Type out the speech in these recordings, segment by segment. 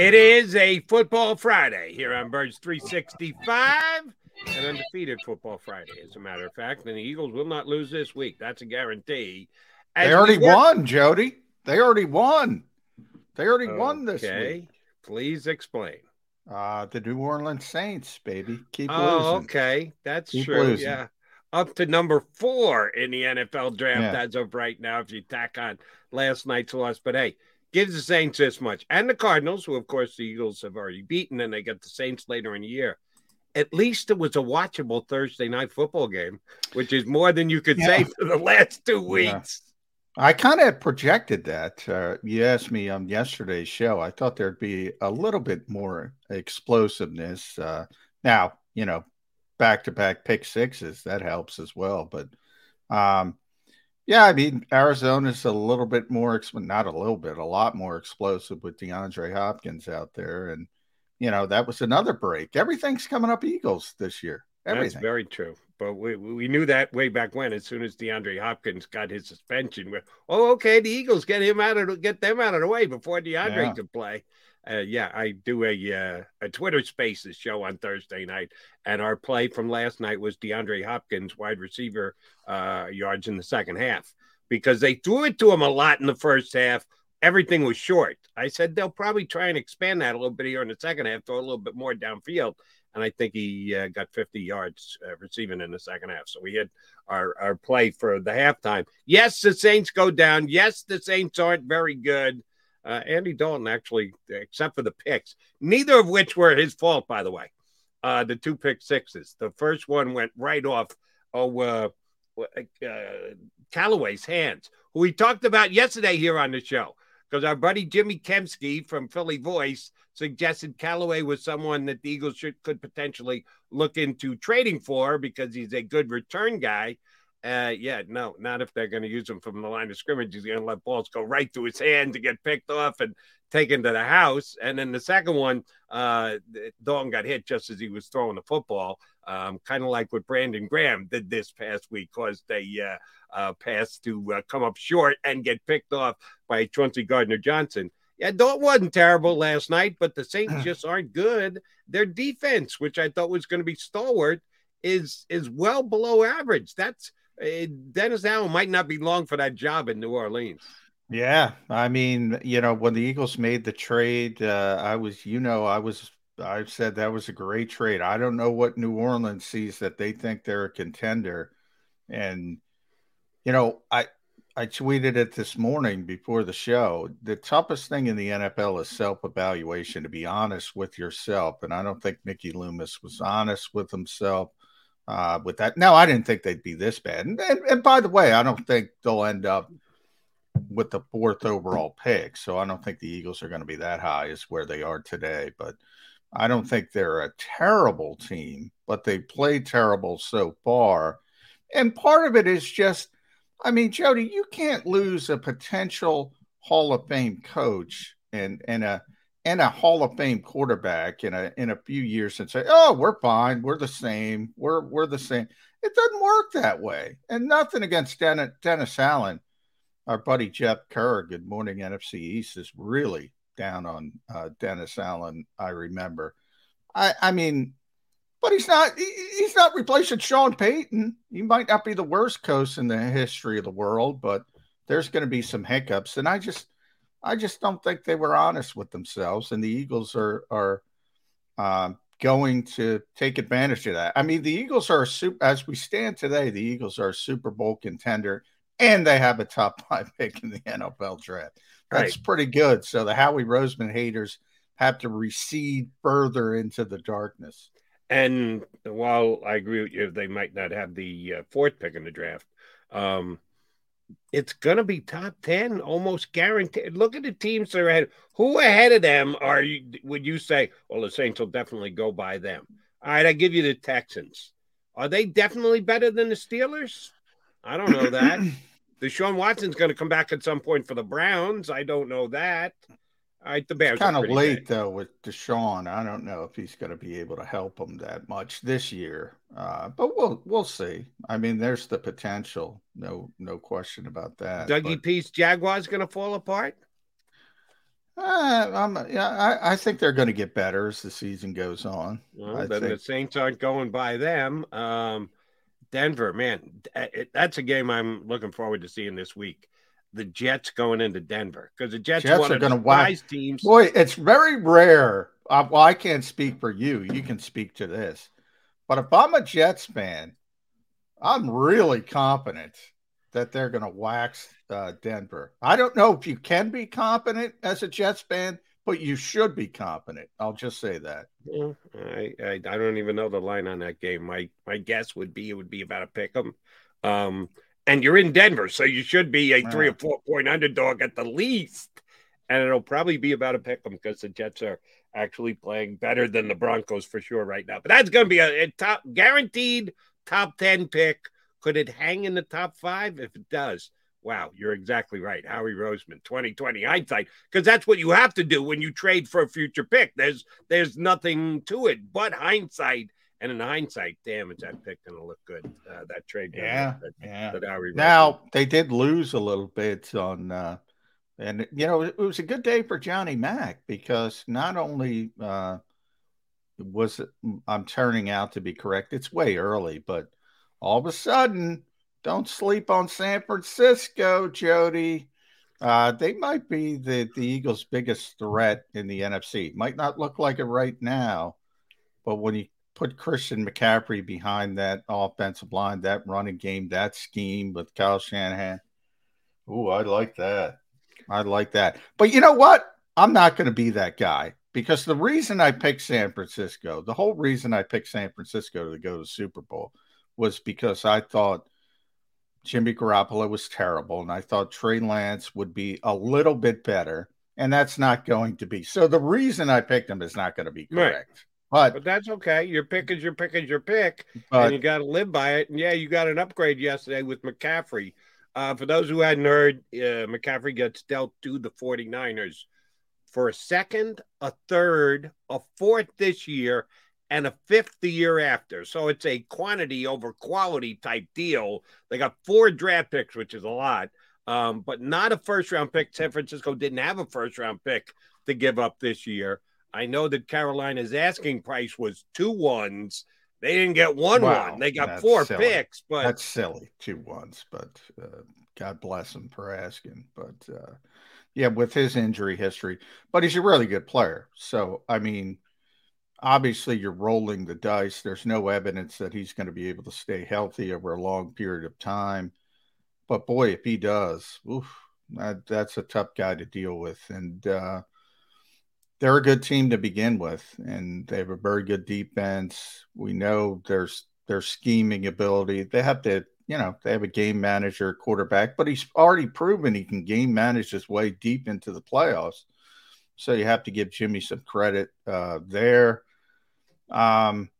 It is a football Friday here on Birds 365, an undefeated football Friday, as a matter of fact. And the Eagles will not lose this week. That's a guarantee. As They already won, Jody. They already won. They already won this week. Please explain. Uh, the New Orleans Saints, baby. Keep Oh, losing. okay. That's Keep true. losing. Yeah. Up to number four in the NFL draft Yeah. as of right now, if you tack on last night's loss. But hey, gives the Saints this much. And the Cardinals, who of course the Eagles have already beaten, and they get the Saints later in the year. At least it was a watchable Thursday night football game, which is more than you could say for the last two Yeah. weeks. I kind of projected that. Uh, you asked me on yesterday's show. I thought there'd be a little bit more explosiveness. Uh, now, you know, back to back pick sixes, that helps as well. But um, yeah, I mean, Arizona's a little bit more, not a little bit, a lot more explosive with DeAndre Hopkins out there. And, you know, that was another break. Everything's coming up Eagles this year. That's very true. But we, we knew that way back when, as soon as DeAndre Hopkins got his suspension, we're, oh, okay, the Eagles get him out of get them out of the way before DeAndre Yeah. could play. Uh, yeah, I do a uh, a Twitter Spaces show on Thursday night, and our play from last night was DeAndre Hopkins, wide receiver, uh, yards in the second half, because they threw it to him a lot in the first half. Everything was short. I said they'll probably try and expand that a little bit here in the second half, throw a little bit more downfield and I think he uh, got 50 yards uh, receiving in the second half. So we had our, our play for the halftime. Yes, the Saints go down. Yes, the Saints aren't very good. Uh, Andy Dalton actually, except for the picks, neither of which were his fault, by the way. Uh, the two pick sixes. The first one went right off. Oh, uh, uh, Callaway's hands, who we talked about yesterday here on the show, because our buddy Jimmy Kempski from Philly Voice suggested Callaway was someone that the Eagles should could potentially look into trading for because he's a good return guy. Uh, yeah, no, not if they're going to use him from the line of scrimmage. He's going to let balls go right through his hand to get picked off and taken to the house. And then the second one, uh, Dalton got hit just as he was throwing the football, um, kind of like what Brandon Graham did this past week, caused a uh, uh, pass to uh, come up short and get picked off by Chauncey Gardner Johnson. Yeah, Dalton wasn't terrible last night, but the Saints just aren't good. Their defense, which I thought was going to be stalwart, is is well below average. That's Dennis Allen might not be long for that job in New Orleans. Yeah, I mean, you know, when the Eagles made the trade, uh, I was, you know, I was, I've said that was a great trade. I don't know what New Orleans sees that they think they're a contender, and you know, I I tweeted it this morning before the show. The toughest thing in the NFL is self evaluation, to be honest with yourself. And I don't think Mickey Loomis was honest with himself uh, with that. No, I didn't think they'd be this bad. And, and, and by the way, I don't think they'll end up with the fourth overall pick. So I don't think the Eagles are going to be that high as where they are today. But I don't think they're a terrible team, but they play terrible so far. And part of it is just, I mean, Jody, you can't lose a potential Hall of Fame coach and and a and a Hall of Fame quarterback in a in a few years and say, "Oh, we're fine, we're the same, we're we're the same." It doesn't work that way. And nothing against Dennis, Dennis Allen our buddy Jeff Kerr, Good Morning NFC East, is really down on uh, Dennis Allen. I remember. I, I mean, but he's not. He, he's not replacing Sean Payton. He might not be the worst coach in the history of the world, but there's going to be some hiccups, and I just, I just don't think they were honest with themselves. And the Eagles are are um, going to take advantage of that. I mean, the Eagles are super. As we stand today, the Eagles are a Super Bowl contender and they have a top five pick in the NFL draft. That's right. pretty good. So the Howie Roseman haters have to recede further into the darkness. And while I agree with you, they might not have the uh, fourth pick in the draft. Um, it's going to be top 10 almost guaranteed. Look at the teams that are ahead. Who ahead of them are you would you say well the saints will definitely go by them all right i give you the texans. Are they definitely better than the steelers? I don't know that. Deshaun Watson's going to come back at some point for the Browns. I don't know that. All right, the Bears kind of late big. though with Deshaun. I don't know if he's going to be able to help them that much this year, uh, but we'll we'll see. I mean, there's the potential, no no question about that. Dougie but, Peace Jaguars going to fall apart. Uh, I'm, yeah, I, I think they're going to get better as the season goes on. Well, then think. the Saints aren't going by them. Um, Denver, man, that's a game I'm looking forward to seeing this week. The Jets going into Denver because the Jets, Jets are going to wise teams. Boy, it's very rare. Uh, well, I can't speak for you. You can speak to this, but if I'm a Jets fan, I'm really confident that they're going to wax uh, Denver. I don't know if you can be confident as a Jets fan but you should be confident. I'll just say that. Yeah, I, I, I don't even know the line on that game. My my guess would be it would be about a pick 'em. Um, and you're in Denver, so you should be a three or four point underdog at the least. And it'll probably be about a pick 'em because the Jets are actually playing better than the Broncos for sure right now. But that's going to be a, a top guaranteed top ten pick. Could it hang in the top five? If it does, Wow, you're exactly right. Howie Roseman, 2020 hindsight, because that's what you have to do when you trade for a future pick. There's there's nothing to it but hindsight. And in hindsight, damn, is that pick going to look good? Uh, that trade, yeah, that, yeah. That now they did lose a little bit on, uh, and you know it was a good day for Johnny Mack because not only uh, was it, I'm turning out to be correct, it's way early, but all of a sudden don't sleep on San Francisco, Jody. Uh, they might be the, the Eagles' biggest threat in the NFC. Might not look like it right now, but when you put Christian McCaffrey behind that offensive line, that running game, that scheme with Kyle Shanahan, ooh, I like that. I like that. But you know what? I'm not going to be that guy because the reason I picked San Francisco, the whole reason I picked San Francisco to go to the Super Bowl was because I thought Jimmy Garoppolo was terrible, and I thought Trey Lance would be a little bit better, and that's not going to be. So the reason I picked him is not going to be correct. Right. But, but that's okay. Your pick is your pick is your pick, but, and you got to live by it. And yeah, you got an upgrade yesterday with McCaffrey. Uh, for those who hadn't heard, uh, McCaffrey gets dealt to the 49ers for a second, a third, a fourth this year, and a fifth the year after. So it's a quantity over quality type deal. They got four draft picks, which is a lot, um, but not a first round pick. San Francisco didn't have a first round pick to give up this year. I know that Carolina's asking price was two ones. They didn't get one wow, one. They got four silly. picks, but that's silly. Two ones, but uh, God bless him for asking. But uh, yeah, with his injury history, but he's a really good player. So I mean, obviously you're rolling the dice. There's no evidence that he's going to be able to stay healthy over a long period of time. But boy, if he does, oof, that, that's a tough guy to deal with. And uh, they're a good team to begin with, and they have a very good defense. We know there's their scheming ability. They have to, you know, they have a game manager, quarterback, but he's already proven he can game manage his way deep into the playoffs. So you have to give Jimmy some credit uh, there. Um,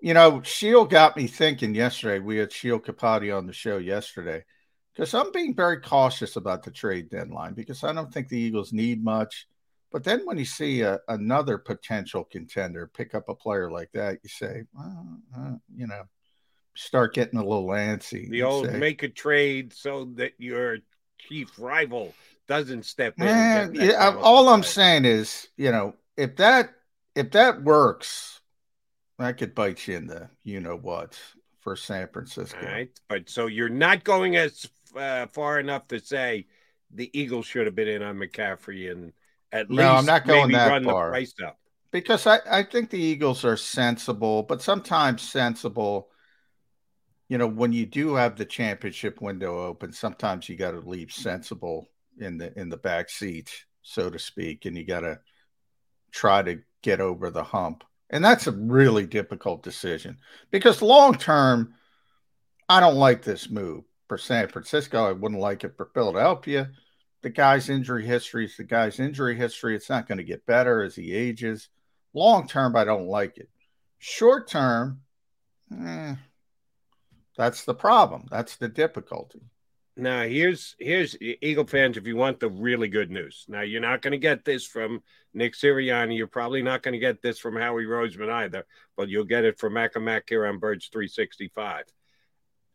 you know, Sheil got me thinking yesterday. We had Sheil Kapadia on the show yesterday because I'm being very cautious about the trade deadline because I don't think the Eagles need much. But then when you see a, another potential contender pick up a player like that, you say, well, uh, you know, start getting a little antsy. The old say, make a trade so that your chief rival doesn't step in. Man, yeah, all I'm saying is, you know, if that if that works, that could bite you in the you know what for San Francisco. All right, but so you're not going as uh, far enough to say the Eagles should have been in on McCaffrey and at no, least I'm not going that run far. the price up. Because I, I think the Eagles are sensible, but sometimes sensible. You know, when you do have the championship window open, sometimes you got to leave sensible in the in the back seat, so to speak, and you got to try to get over the hump. And that's a really difficult decision because long term, I don't like this move for San Francisco. I wouldn't like it for Philadelphia the guy's injury history is the guy's injury history. It's not going to get better as he ages. Long term, I don't like it. Short term, eh, that's the problem. That's the difficulty. Now, here's here's Eagle fans. If you want the really good news, now you're not going to get this from Nick Sirianni. You're probably not going to get this from Howie Roseman either, but you'll get it from Mac and Mac here on Birds 365.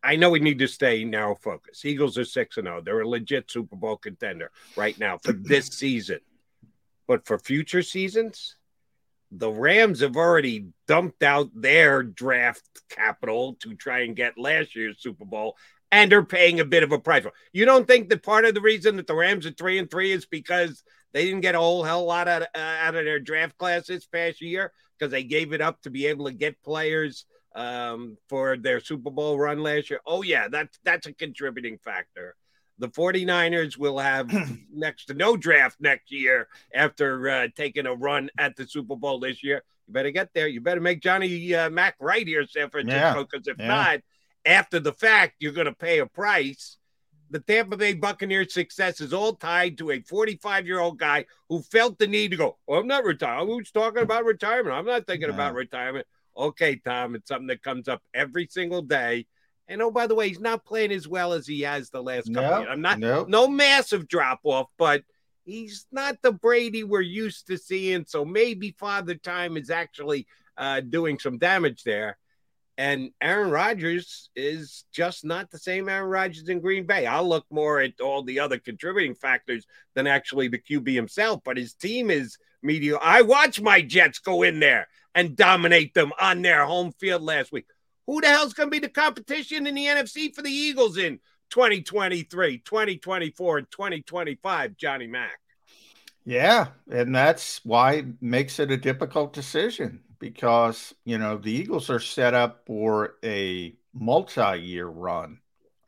I know we need to stay narrow focus. Eagles are 6 and 0. They're a legit Super Bowl contender right now for this season. But for future seasons, the Rams have already dumped out their draft capital to try and get last year's Super Bowl and are paying a bit of a price. You don't think that part of the reason that the Rams are 3 and 3 is because they didn't get a whole hell lot out of, uh, out of their draft class this past year because they gave it up to be able to get players – um, for their Super Bowl run last year. Oh, yeah, that's that's a contributing factor. The 49ers will have next to no draft next year after uh, taking a run at the Super Bowl this year. You better get there. You better make Johnny uh, Mac right here, San Francisco, because yeah. if yeah. not, after the fact, you're going to pay a price. The Tampa Bay Buccaneers' success is all tied to a 45 year old guy who felt the need to go, well, I'm not retired. Who's talking about retirement? I'm not thinking about retirement. Okay, Tom, it's something that comes up every single day. And oh, by the way, he's not playing as well as he has the last couple. Nope, years. I'm not nope. no massive drop off, but he's not the Brady we're used to seeing. So maybe Father Time is actually uh, doing some damage there. And Aaron Rodgers is just not the same Aaron Rodgers in Green Bay. I'll look more at all the other contributing factors than actually the QB himself, but his team is mediocre. I watch my Jets go in there and dominate them on their home field last week. Who the hell's going to be the competition in the NFC for the Eagles in 2023, 2024, and 2025, Johnny Mack? Yeah, and that's why it makes it a difficult decision because, you know, the Eagles are set up for a multi-year run.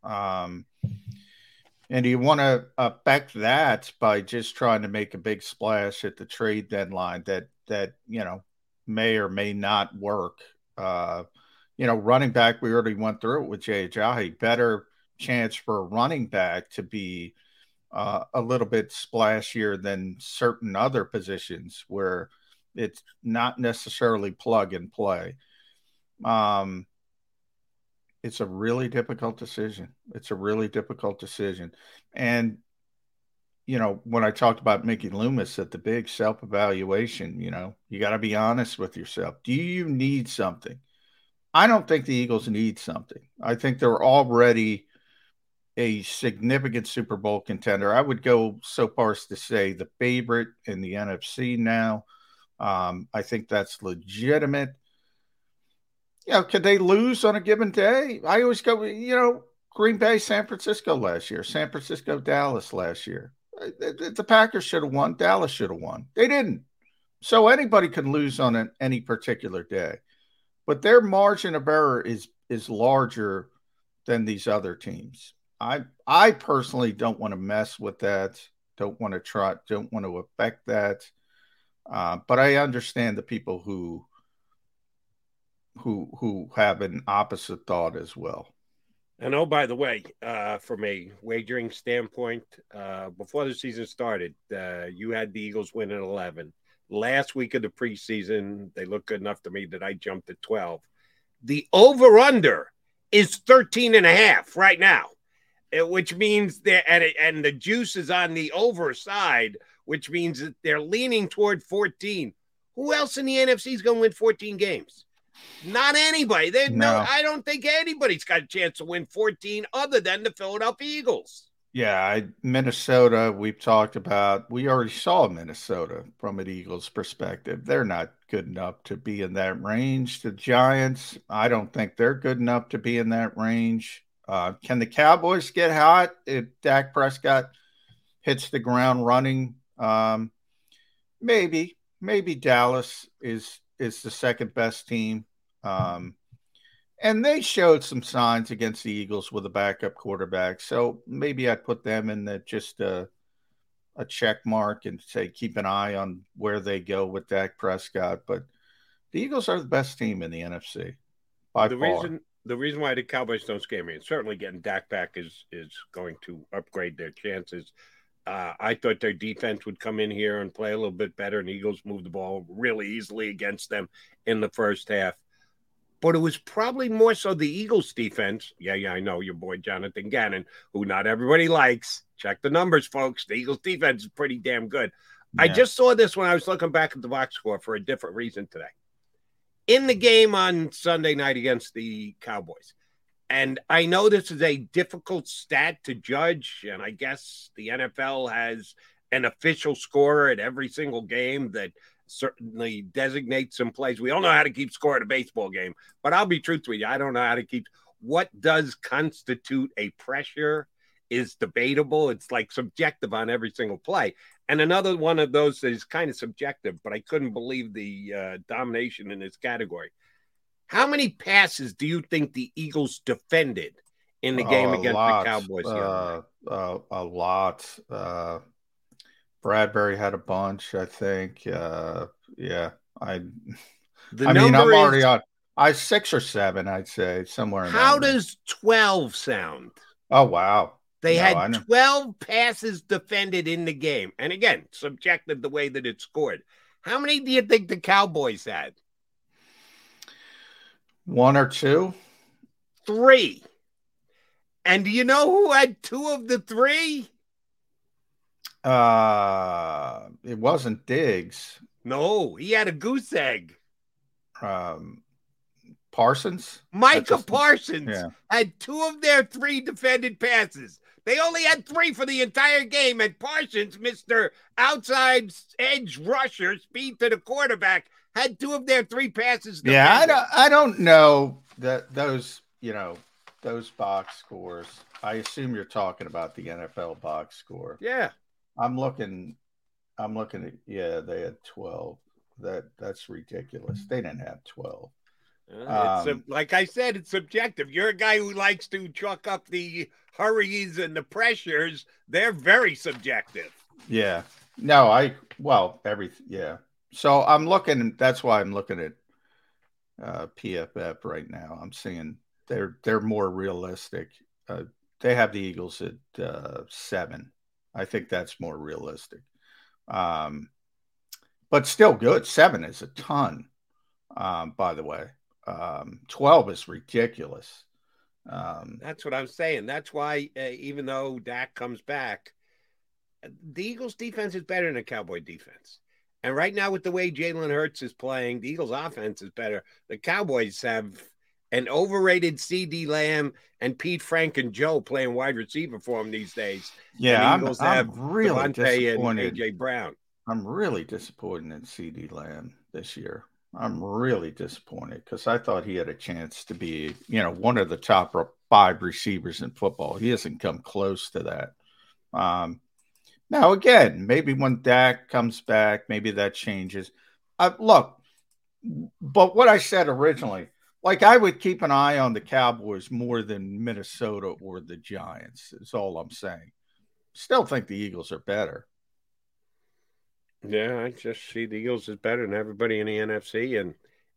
Um, and you want to affect that by just trying to make a big splash at the trade deadline that that you know may or may not work. Uh, you know, running back, we already went through it with Jay Ajayi. Better chance for a running back to be uh, a little bit splashier than certain other positions where it's not necessarily plug and play. Um, it's a really difficult decision. It's a really difficult decision. And you know, when I talked about Mickey Loomis at the big self evaluation, you know, you got to be honest with yourself. Do you need something? I don't think the Eagles need something. I think they're already a significant Super Bowl contender. I would go so far as to say the favorite in the NFC now. Um, I think that's legitimate. You know, could they lose on a given day? I always go, you know, Green Bay, San Francisco last year, San Francisco, Dallas last year. Uh, the Packers should have won. Dallas should have won. They didn't. So anybody can lose on an, any particular day, but their margin of error is is larger than these other teams. I I personally don't want to mess with that. Don't want to try. Don't want to affect that. Uh, but I understand the people who who who have an opposite thought as well. And oh, by the way, uh, from a wagering standpoint, uh, before the season started, uh, you had the Eagles win at 11. Last week of the preseason, they looked good enough to me that I jumped at 12. The over under is 13 and a half right now, uh, which means that, and, and the juice is on the over side, which means that they're leaning toward 14. Who else in the NFC is going to win 14 games? Not anybody. They no. no. I don't think anybody's got a chance to win 14 other than the Philadelphia Eagles. Yeah, I, Minnesota, we've talked about. We already saw Minnesota from an Eagles perspective. They're not good enough to be in that range. The Giants, I don't think they're good enough to be in that range. Uh, can the Cowboys get hot if Dak Prescott hits the ground running? Um, maybe, maybe Dallas is is the second best team. Um, and they showed some signs against the Eagles with a backup quarterback. So maybe I'd put them in the, just a, a check mark and say keep an eye on where they go with Dak Prescott. But the Eagles are the best team in the NFC by the far. reason the reason why the Cowboys don't scare me, and certainly getting Dak back is is going to upgrade their chances. Uh, I thought their defense would come in here and play a little bit better, and Eagles moved the ball really easily against them in the first half but it was probably more so the Eagles defense. Yeah, yeah, I know your boy Jonathan Gannon, who not everybody likes. Check the numbers, folks. The Eagles defense is pretty damn good. Yeah. I just saw this when I was looking back at the box score for a different reason today. In the game on Sunday night against the Cowboys. And I know this is a difficult stat to judge. And I guess the NFL has an official scorer at every single game that certainly designate some plays. We all know how to keep score at a baseball game, but I'll be truthful with you. I don't know how to keep what does constitute a pressure is debatable. It's like subjective on every single play. And another one of those is kind of subjective, but I couldn't believe the uh, domination in this category. How many passes do you think the Eagles defended in the game against lot. the Cowboys? Uh, uh, a lot. Bradberry had a bunch, I think. Uh, yeah, I. The I mean, I'm already is, on. I six or seven, I'd say somewhere. how does twelve sound? Oh wow! They no, had twelve passes defended in the game, and again, subjective the way that it scored. How many do you think the Cowboys had? One or two. Three. And do you know who had two of the three? Uh, it wasn't Diggs. No, he had a goose egg. Um, Parsons. Micah Parsons yeah. had two of their three defended passes. They only had three for the entire game, and Parsons, Mister Outside Edge Rusher, speed to the quarterback, had two of their three passes. Defended. Yeah, I don't. I don't know that those. You know those box scores. I assume you're talking about the NFL box score. Yeah. I'm looking. I'm looking at. Yeah, they had twelve. That that's ridiculous. They didn't have twelve. Uh, um, a, like I said, it's subjective. You're a guy who likes to chalk up the hurries and the pressures. They're very subjective. Yeah. No, I well every yeah. So I'm looking. That's why I'm looking at uh, PFF right now. I'm seeing they're they're more realistic. Uh, they have the Eagles at uh, seven. I think that's more realistic. Um, but still good. Seven is a ton, um, by the way. Um, 12 is ridiculous. Um, that's what I'm saying. That's why, uh, even though Dak comes back, the Eagles defense is better than the Cowboy defense. And right now, with the way Jalen Hurts is playing, the Eagles offense is better. The Cowboys have an overrated CeeDee Lamb and Pete Frank and Joe playing wide receiver for him these days. Yeah, I'm, I'm really DeVonta disappointed. and AJ Brown. I'm really disappointed in CeeDee Lamb this year. I'm really disappointed because I thought he had a chance to be, you know, one of the top five receivers in football. He hasn't come close to that. Um, now, again, maybe when Dak comes back, maybe that changes. Uh, look, but what I said originally, like I would keep an eye on the Cowboys more than Minnesota or the Giants, is all I'm saying. Still think the Eagles are better. Yeah, I just see the Eagles is better than everybody in the NFC, and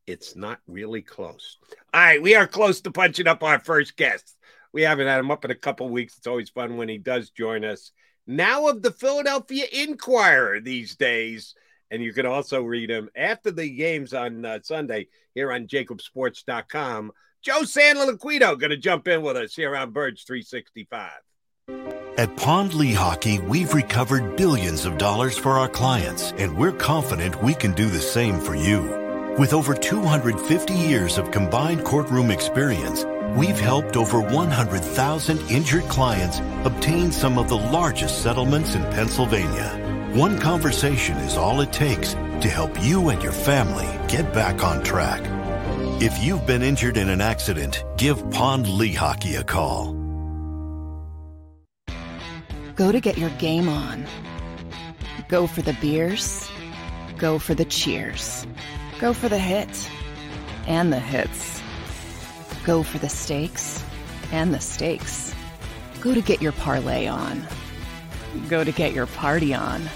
it's not really close. All right, we are close to punching up our first guest. We haven't had him up in a couple weeks. It's always fun when he does join us. Now of the Philadelphia Inquirer these days, and you can also read him after the games on uh, Sunday here on JacobSports.com. Joe Santoliquito going to jump in with us here on Birds 365. At Pond Lehocky, we've recovered billions of dollars for our clients, and we're confident we can do the same for you. With over 250 years of combined courtroom experience, we've helped over 100,000 injured clients obtain some of the largest settlements in Pennsylvania. One conversation is all it takes to help you and your family get back on track. If you've been injured in an accident, give Pond Lehocky a call. Go to get your game on. Go for the beers. Go for the cheers. Go for the hit and the hits. Go for the stakes and the stakes. Go to get your parlay on. Go to get your party on.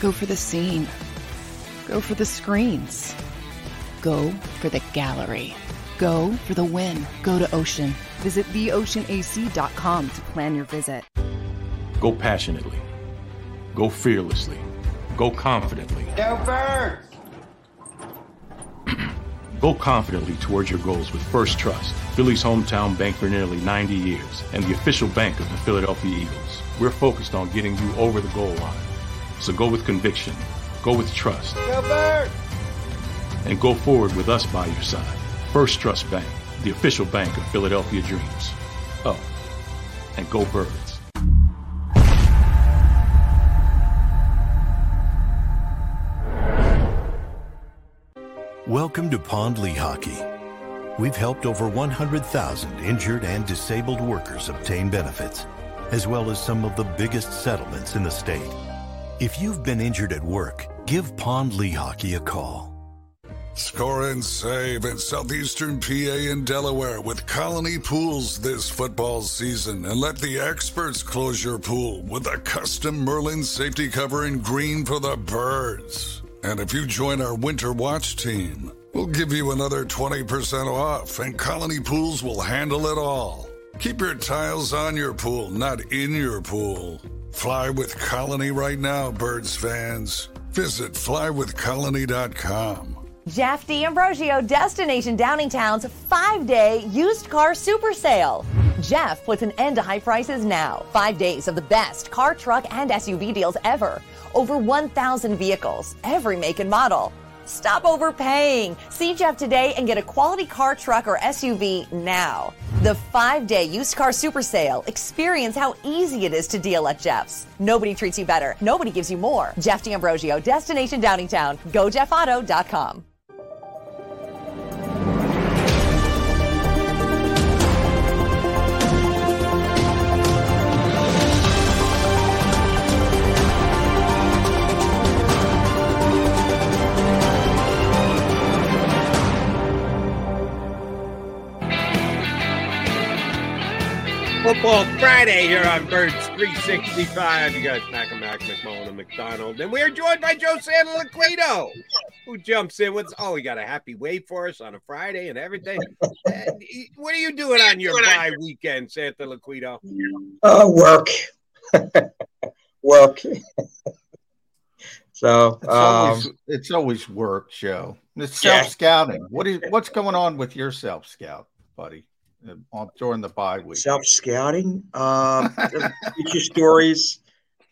Go for the scene. Go for the screens. Go for the gallery. Go for the win. Go to Ocean. Visit theoceanac.com to plan your visit. Go passionately. Go fearlessly. Go confidently. Go Birds! Go confidently towards your goals with First Trust, Philly's hometown bank for nearly 90 years, and the official bank of the Philadelphia Eagles. We're focused on getting you over the goal line. So go with conviction, go with trust, Go and go forward with us by your side. First Trust Bank, the official bank of Philadelphia Dreams. Oh, and go Birds. Welcome to Pond Lehocky. We've helped over 100,000 injured and disabled workers obtain benefits, as well as some of the biggest settlements in the state. If you've been injured at work, give Pond Lehocky a call. Score and save in southeastern PA and Delaware with Colony Pools this football season and let the experts close your pool with a custom Merlin safety cover in green for the birds. And if you join our Winter Watch team, we'll give you another 20% off and Colony Pools will handle it all. Keep your tiles on your pool, not in your pool. Fly with Colony right now, Birds fans. Visit flywithcolony.com. Jeff D'Ambrosio, Destination Downingtown's five day used car super sale. Jeff puts an end to high prices now. Five days of the best car, truck, and SUV deals ever. Over 1,000 vehicles, every make and model. Stop overpaying. See Jeff today and get a quality car, truck, or SUV now. The five day used car super sale. Experience how easy it is to deal at Jeff's. Nobody treats you better. Nobody gives you more. Jeff D'Ambrosio, Destination Downingtown. GoJeffAuto.com. Football Friday here on Birds 365. You guys, Mac and Mac, McMullen, and McDonald. And we're joined by Joe Santoliquito, who jumps in with, oh, we got a happy wave for us on a Friday and everything. And what are you doing on your bye weekend, Santoliquito? Uh, work. work. so, It's um, always it's always work, Joe. It's self scouting. What is what's going on with your self scout, buddy? Uh, On during the bye week. self scouting, um, future stories,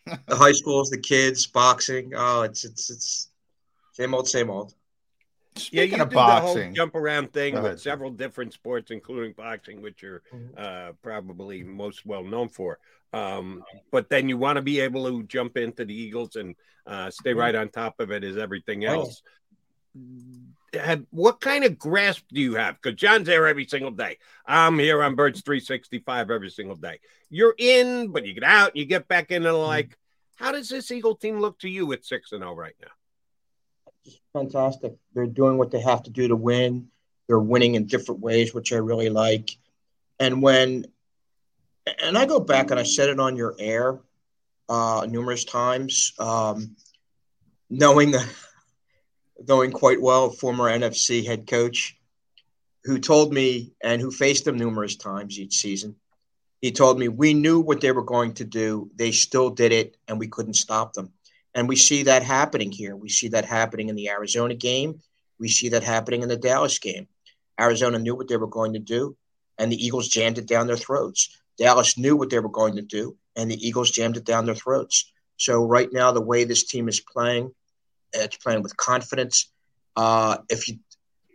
the high schools, the kids, boxing. Oh, it's it's it's same old, same old. yeah, you of do boxing- the whole jump around thing Go with ahead. several different sports, including boxing, which you're uh, probably most well known for. Um, but then you want to be able to jump into the Eagles and uh, stay right on top of it as everything Oh, else. Have, what kind of grasp do you have? Because John's there every single day. I'm here on Birds 365 every single day. You're in, but you get out and you get back in, and like, how does this Eagle team look to you at six and zero right now? fantastic. They're doing what they have to do to win. They're winning in different ways, which I really like. And when, and I go back and I said it on your air uh, numerous times, um, knowing that, knowing quite well, former NFC head coach who told me and who faced them numerous times each season. He told me we knew what they were going to do. They still did it, and we couldn't stop them. And we see that happening here. We see that happening in the Arizona game. We see that happening in the Dallas game. Arizona knew what they were going to do, and the Eagles jammed it down their throats. Dallas knew what they were going to do, and the Eagles jammed it down their throats. So right now, the way this team is playing, it's playing with confidence. Uh, if you,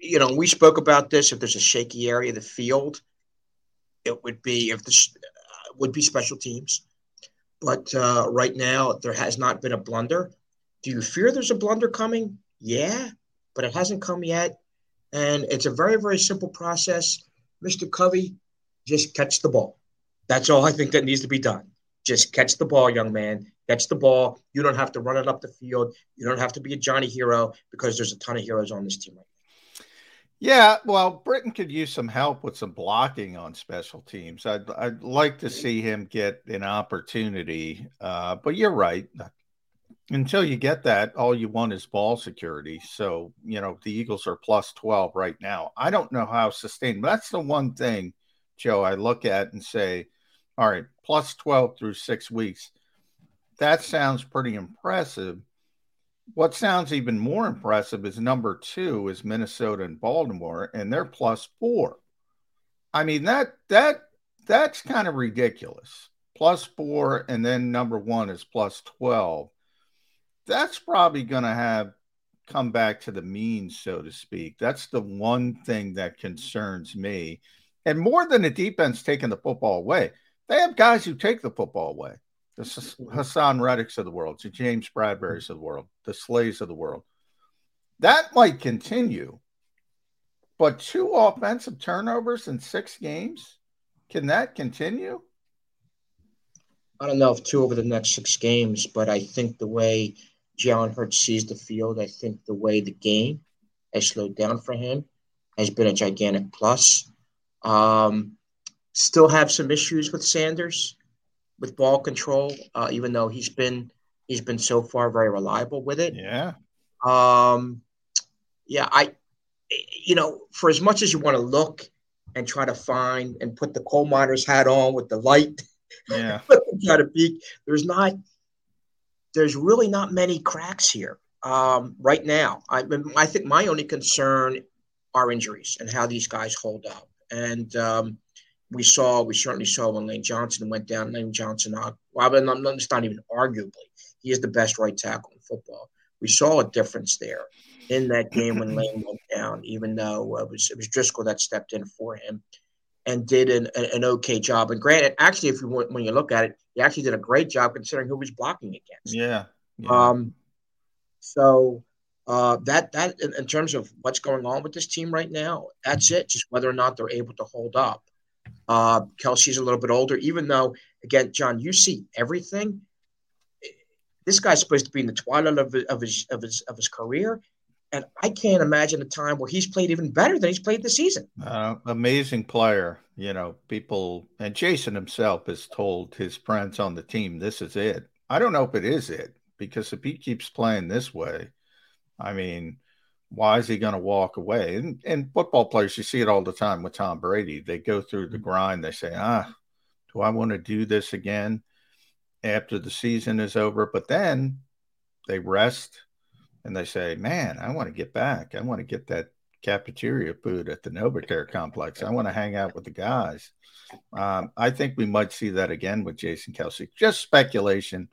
you know, we spoke about this. If there's a shaky area of the field, it would be if this uh, would be special teams. But uh, right now, there has not been a blunder. Do you fear there's a blunder coming? Yeah, but it hasn't come yet. And it's a very, very simple process. Mr. Covey, just catch the ball. That's all I think that needs to be done. Just catch the ball, young man. Catch the ball. You don't have to run it up the field. You don't have to be a Johnny hero because there's a ton of heroes on this team right Yeah, well, Britain could use some help with some blocking on special teams. I'd I'd like to see him get an opportunity. Uh, but you're right. Until you get that, all you want is ball security. So, you know, the Eagles are plus 12 right now. I don't know how sustained. That's the one thing, Joe, I look at and say, all right, plus 12 through six weeks. That sounds pretty impressive. What sounds even more impressive is number two is Minnesota and Baltimore, and they're plus four. I mean that that that's kind of ridiculous. Plus four, and then number one is plus twelve. That's probably going to have come back to the mean, so to speak. That's the one thing that concerns me. And more than the defense taking the football away, they have guys who take the football away the Haason Reddicks of the world, the James Bradberry's of the world, the Slays of the world. That might continue, but two offensive turnovers in six games, can that continue? I don't know if two over the next six games, but I think the way Jalen Hurts sees the field, I think the way the game has slowed down for him has been a gigantic plus. Um, still have some issues with Sanders with ball control, uh, even though he's been he's been so far very reliable with it. Yeah. Um, yeah, I, you know, for as much as you want to look and try to find and put the coal miner's hat on with the light, yeah, try to peek. There's not, there's really not many cracks here um, right now. I, I think my only concern are injuries and how these guys hold up. And um, we saw, we certainly saw when Lane Johnson went down. Lane Johnson, uh, well, but not, it's not even arguably, he is the best right tackle in football. We saw a difference there in that game when Lane went down, even though uh, it was it was Driscoll that stepped in for him and did an, an okay job. And granted, actually, if you when you look at it, he actually did a great job considering who was blocking against. Yeah. yeah. Um, so uh, that that in, in, terms of what's going on with this team right now, that's it. Just whether or not they're able to hold up. Uh, Kelce's a little bit older, even though again, John, you see everything. This guy's supposed to be in the twilight of, of his of his of his career, and I can't imagine a time where he's played even better than he's played this season. Uh, amazing player, you know. People and Jason himself has told his friends on the team, "This is it." I don't know if it is it because if he keeps playing this way, I mean, why is he going to walk away? And, and football players, you see it all the time with Tom Brady. They go through the grind. They say, ah, do I want to do this again after the season is over? But then they rest and they say, man, I want to get back. I want to get that cafeteria food at the Novacare complex. I want to hang out with the guys. Um, I think we might see that again with Jason Kelce. Just speculation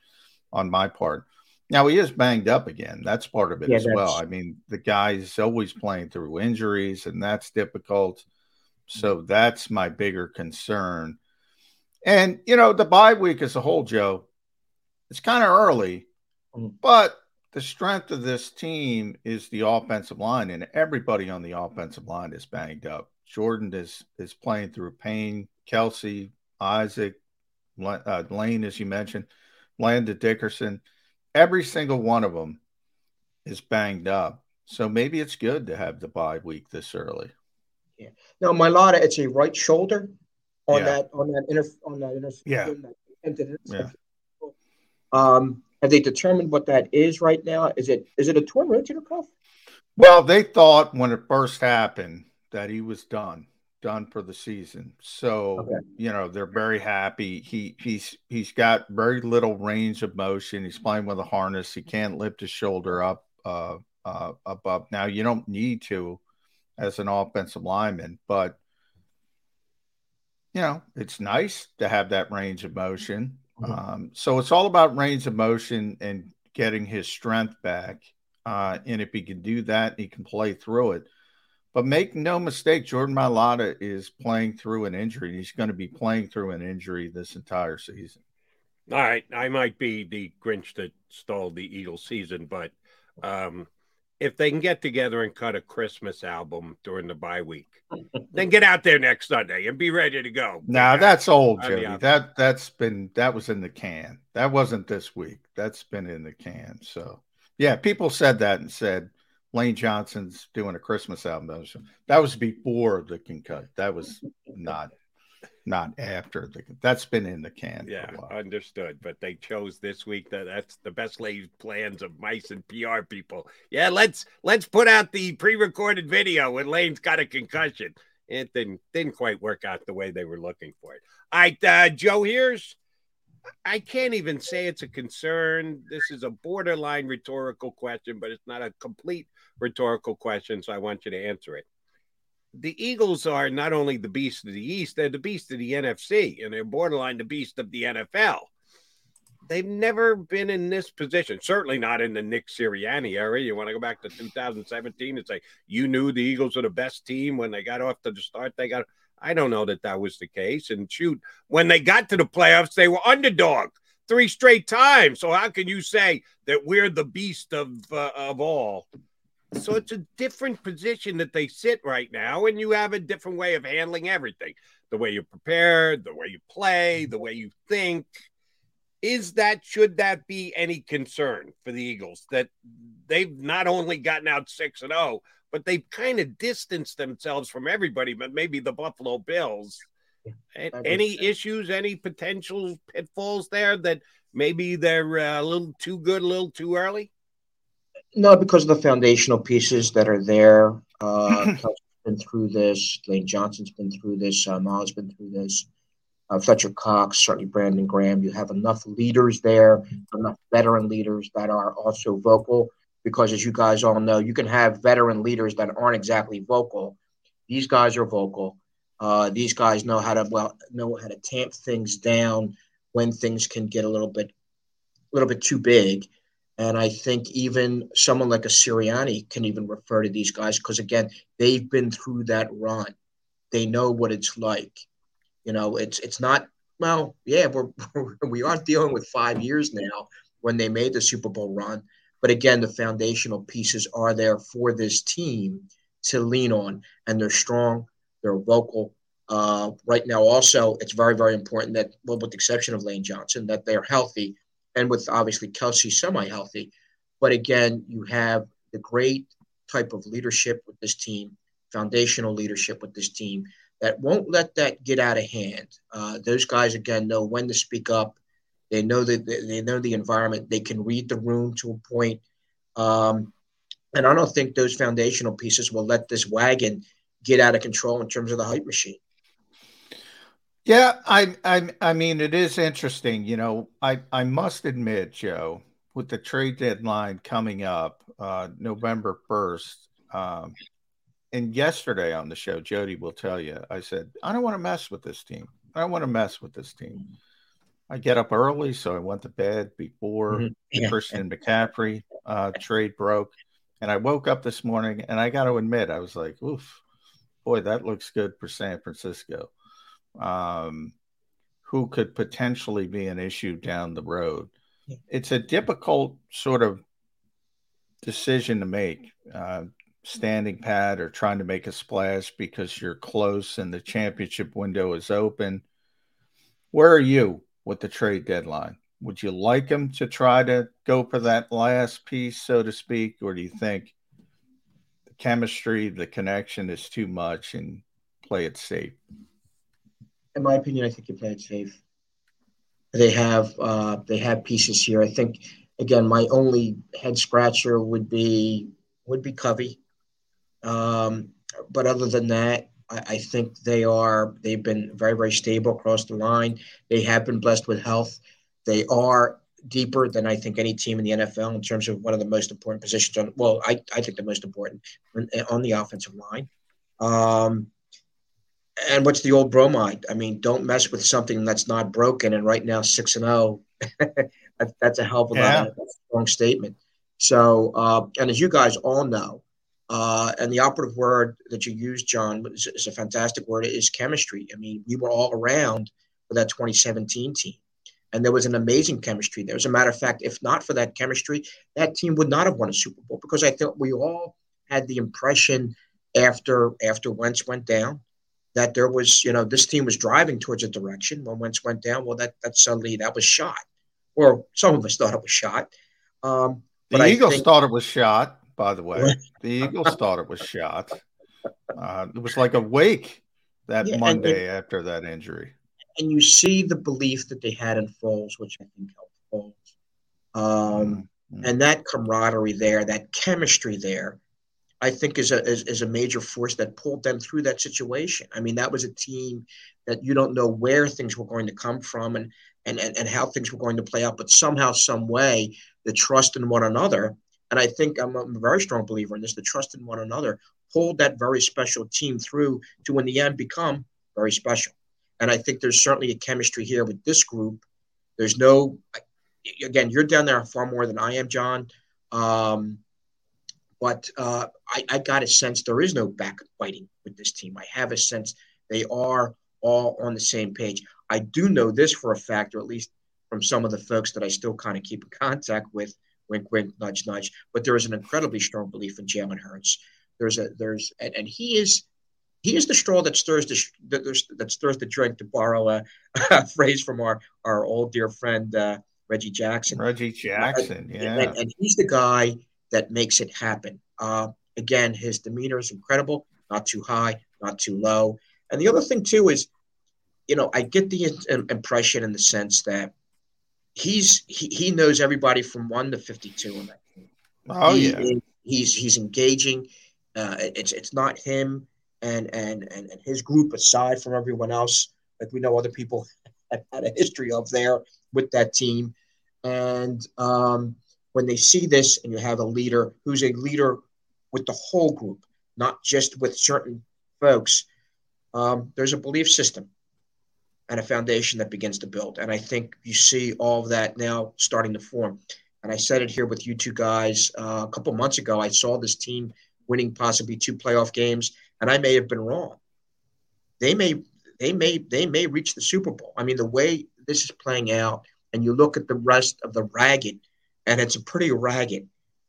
on my part. Now he is banged up again. That's part of it Yeah, as well. I mean, the guy's always playing through injuries, and that's difficult. So that's my bigger concern. And you know, the bye week as a whole, Joe, it's kind of early, but the strength of this team is the offensive line, and everybody on the offensive line is banged up. Jordan is is playing through pain. Kelce, Isaac, uh, Lane, as you mentioned, Landon Dickerson, every single one of them is banged up. So maybe it's good to have the bye week this early. Yeah. Now, Mailata, it's a right shoulder on Yeah. that on that inner on that inner Yeah. that. Yeah. Um, have they determined what that is right now? Is it is it a torn rotator cuff? Well, they thought when it first happened that he was done, done for the season. So Okay. you know they're very happy. He he's he's got very little range of motion. He's playing with a harness. He can't lift his shoulder up uh, uh, above. Now you don't need to as an offensive lineman, but you know it's nice to have that range of motion. Um, so it's all about range of motion and getting his strength back. Uh, and if he can do that, he can play through it. But make no mistake, Jordan Mailata is playing through an injury. He's going to be playing through an injury this entire season. All right, I might be the Grinch that stole the Eagles season, but um, if they can get together and cut a Christmas album during the bye week, then get out there next Sunday and be ready to go. Now that's old, On the Jody. That that's been that was in the can. That wasn't this week. That's been in the can. So yeah, people said that and said Lane Johnson's doing a Christmas album. That was, that was before the can cut. That was not not after the. That's been in the can. for a Yeah, while. understood. But they chose this week that that's the best laid plans of mice and PR people. Yeah, let's let's put out the pre-recorded video when Lane's got a concussion. It didn't didn't quite work out the way they were looking for it. All right, uh, Joe, here's I can't even say it's a concern. This is a borderline rhetorical question, but it's not a complete rhetorical question, so I want you to answer it the Eagles are not only the beast of the East, they're the beast of the NFC, and they're borderline the beast of the NFL. They've never been in this position, certainly not in the Nick Sirianni era. You want to go back to 2017 and say you knew the Eagles were the best team when they got off to the start. They got, I don't know that that was the case. And shoot, when they got to the playoffs, they were underdog three straight times. So how can you say that we're the beast of uh, of all? So it's a different position that they sit right now, and you have a different way of handling everything. The way you prepare, the way you play, the way you think. Is that should that be any concern for the Eagles that they've not only gotten out six and zero, but they've kind of distanced themselves from everybody, but maybe the Buffalo Bills. That Any sense. issues, any potential pitfalls there that maybe they're uh, a little too good, a little too early? No, because of the foundational pieces that are there. Uh, been through this. Lane Johnson's been through this. Uh, Miles been through this. Uh, Fletcher Cox, certainly Brandon Graham. You have enough leaders there, enough veteran leaders that are also vocal. Because as you guys all know, you can have veteran leaders that aren't exactly vocal. These guys are vocal. Uh, these guys know how to well know how to tamp things down when things can get a little bit, a little bit too big. And I think even someone like a Sirianni can even refer to these guys because, again, they've been through that run. They know what it's like. You know, it's it's not well, yeah, we're we are dealing with five years now when they made the Super Bowl run. But again, the foundational pieces are there for this team to lean on, and they're strong, they're vocal. Uh, right now, also, it's very, very important that, well, with the exception of Lane Johnson, that they're healthy and with obviously Kelce semi healthy. But again, you have the great type of leadership with this team, foundational leadership with this team that won't let that get out of hand. Uh, those guys again know when to speak up. They know that they know the environment. They can read the room to a point. Um, and I don't think those foundational pieces will let this wagon get out of control in terms of the hype machine. Yeah, I, I, I mean, it is interesting. You know, I, I must admit, Joe, with the trade deadline coming up, uh, November first, um, and yesterday on the show, Jody will tell you, I said, I don't want to mess with this team. I don't want to mess with this team. I get up early, so I went to bed before Mhm. the Yeah. Christian McCaffrey uh, trade broke. And I woke up this morning and I got to admit, I was like, oof, boy, that looks good for San Francisco. Um, who could potentially be an issue down the road? It's a difficult sort of decision to make, uh, standing pat or trying to make a splash because you're close and the championship window is open. Where are you with the trade deadline? Would you like him to try to go for that last piece, so to speak, or do you think the chemistry, the connection is too much and play it safe? In my opinion, I think you play it safe. They have uh, they have pieces here. I think again, my only head scratcher would be would be Covey. Um, but other than that, I, I think they are they've been very very stable across the line. They have been blessed with health. They are deeper than I think any team in the NFL in terms of one of the most important positions on. Well, I, I think the most important on, on the offensive line. Um, and what's the old bromide? I mean, don't mess with something that's not broken. And right now, six and zero, that, that's a hell of a Yeah. lot. That's a strong statement. So, uh, and as you guys all know, uh, and the operative word that you used, John, is, is a fantastic word. Is chemistry. I mean, we were all around for that 2017 team, and there was an amazing chemistry there. As a matter of fact, if not for that chemistry, that team would not have won a Super Bowl because I think we all had the impression after after Wentz went down that there was, you know, this team was driving towards a direction. When Wentz went down, well, that that suddenly that was shot, or some of us thought it was shot. Um, The Eagles think- thought it was shot, by the way. The Eagles thought it was shot. Uh, it was like a wake that Yeah, and- Monday after that injury. and you see the belief that they had in Foles, which I think helped Foles. Um, And that camaraderie there, that chemistry there, I think is a is, is a major force that pulled them through that situation. I mean, that was a team that you don't know where things were going to come from and and and, and how things were going to play out, but somehow, some way, the trust in one another. And I think I'm a, very strong believer in this. The trust in one another pulled that very special team through to, in the end, become very special. And I think there's certainly a chemistry here with this group. There's no, again, you're down there far more than I am, John. Um, but uh, I, I got a sense there is no backbiting with this team. I have a sense they are all on the same page. I do know this for a fact, or at least from some of the folks that I still kind of keep in contact with. Wink, wink, nudge, nudge. But there is an incredibly strong belief in Jalen Hurts. There's a there's and, and he is he is the straw that stirs the that, that stirs the drink. To borrow a, a phrase from our our old dear friend uh, Reggie Jackson. Reggie Jackson, yeah. And, and he's the guy that makes it happen. Uh, again, his demeanor is incredible, not too high, not too low. And the other thing too is, you know, I get the im- impression in the sense that he's he, he knows everybody from one to fifty-two in that team. Oh, He yeah. he's he's engaging. Uh, it's it's not him and, and and and his group aside from everyone else that we know other people have had a history of there with that team. And um, when they see this, and you have a leader who's a leader with the whole group, not just with certain folks, um, there's a belief system and a foundation that begins to build. And I think you see all of that now starting to form. And I said it here with you two guys uh, a couple months ago. I saw this team winning possibly two playoff games, and I may have been wrong. They may, they may, they may reach the Super Bowl. I mean, the way this is playing out, and you look at the rest of the ragged, and it's a pretty ragged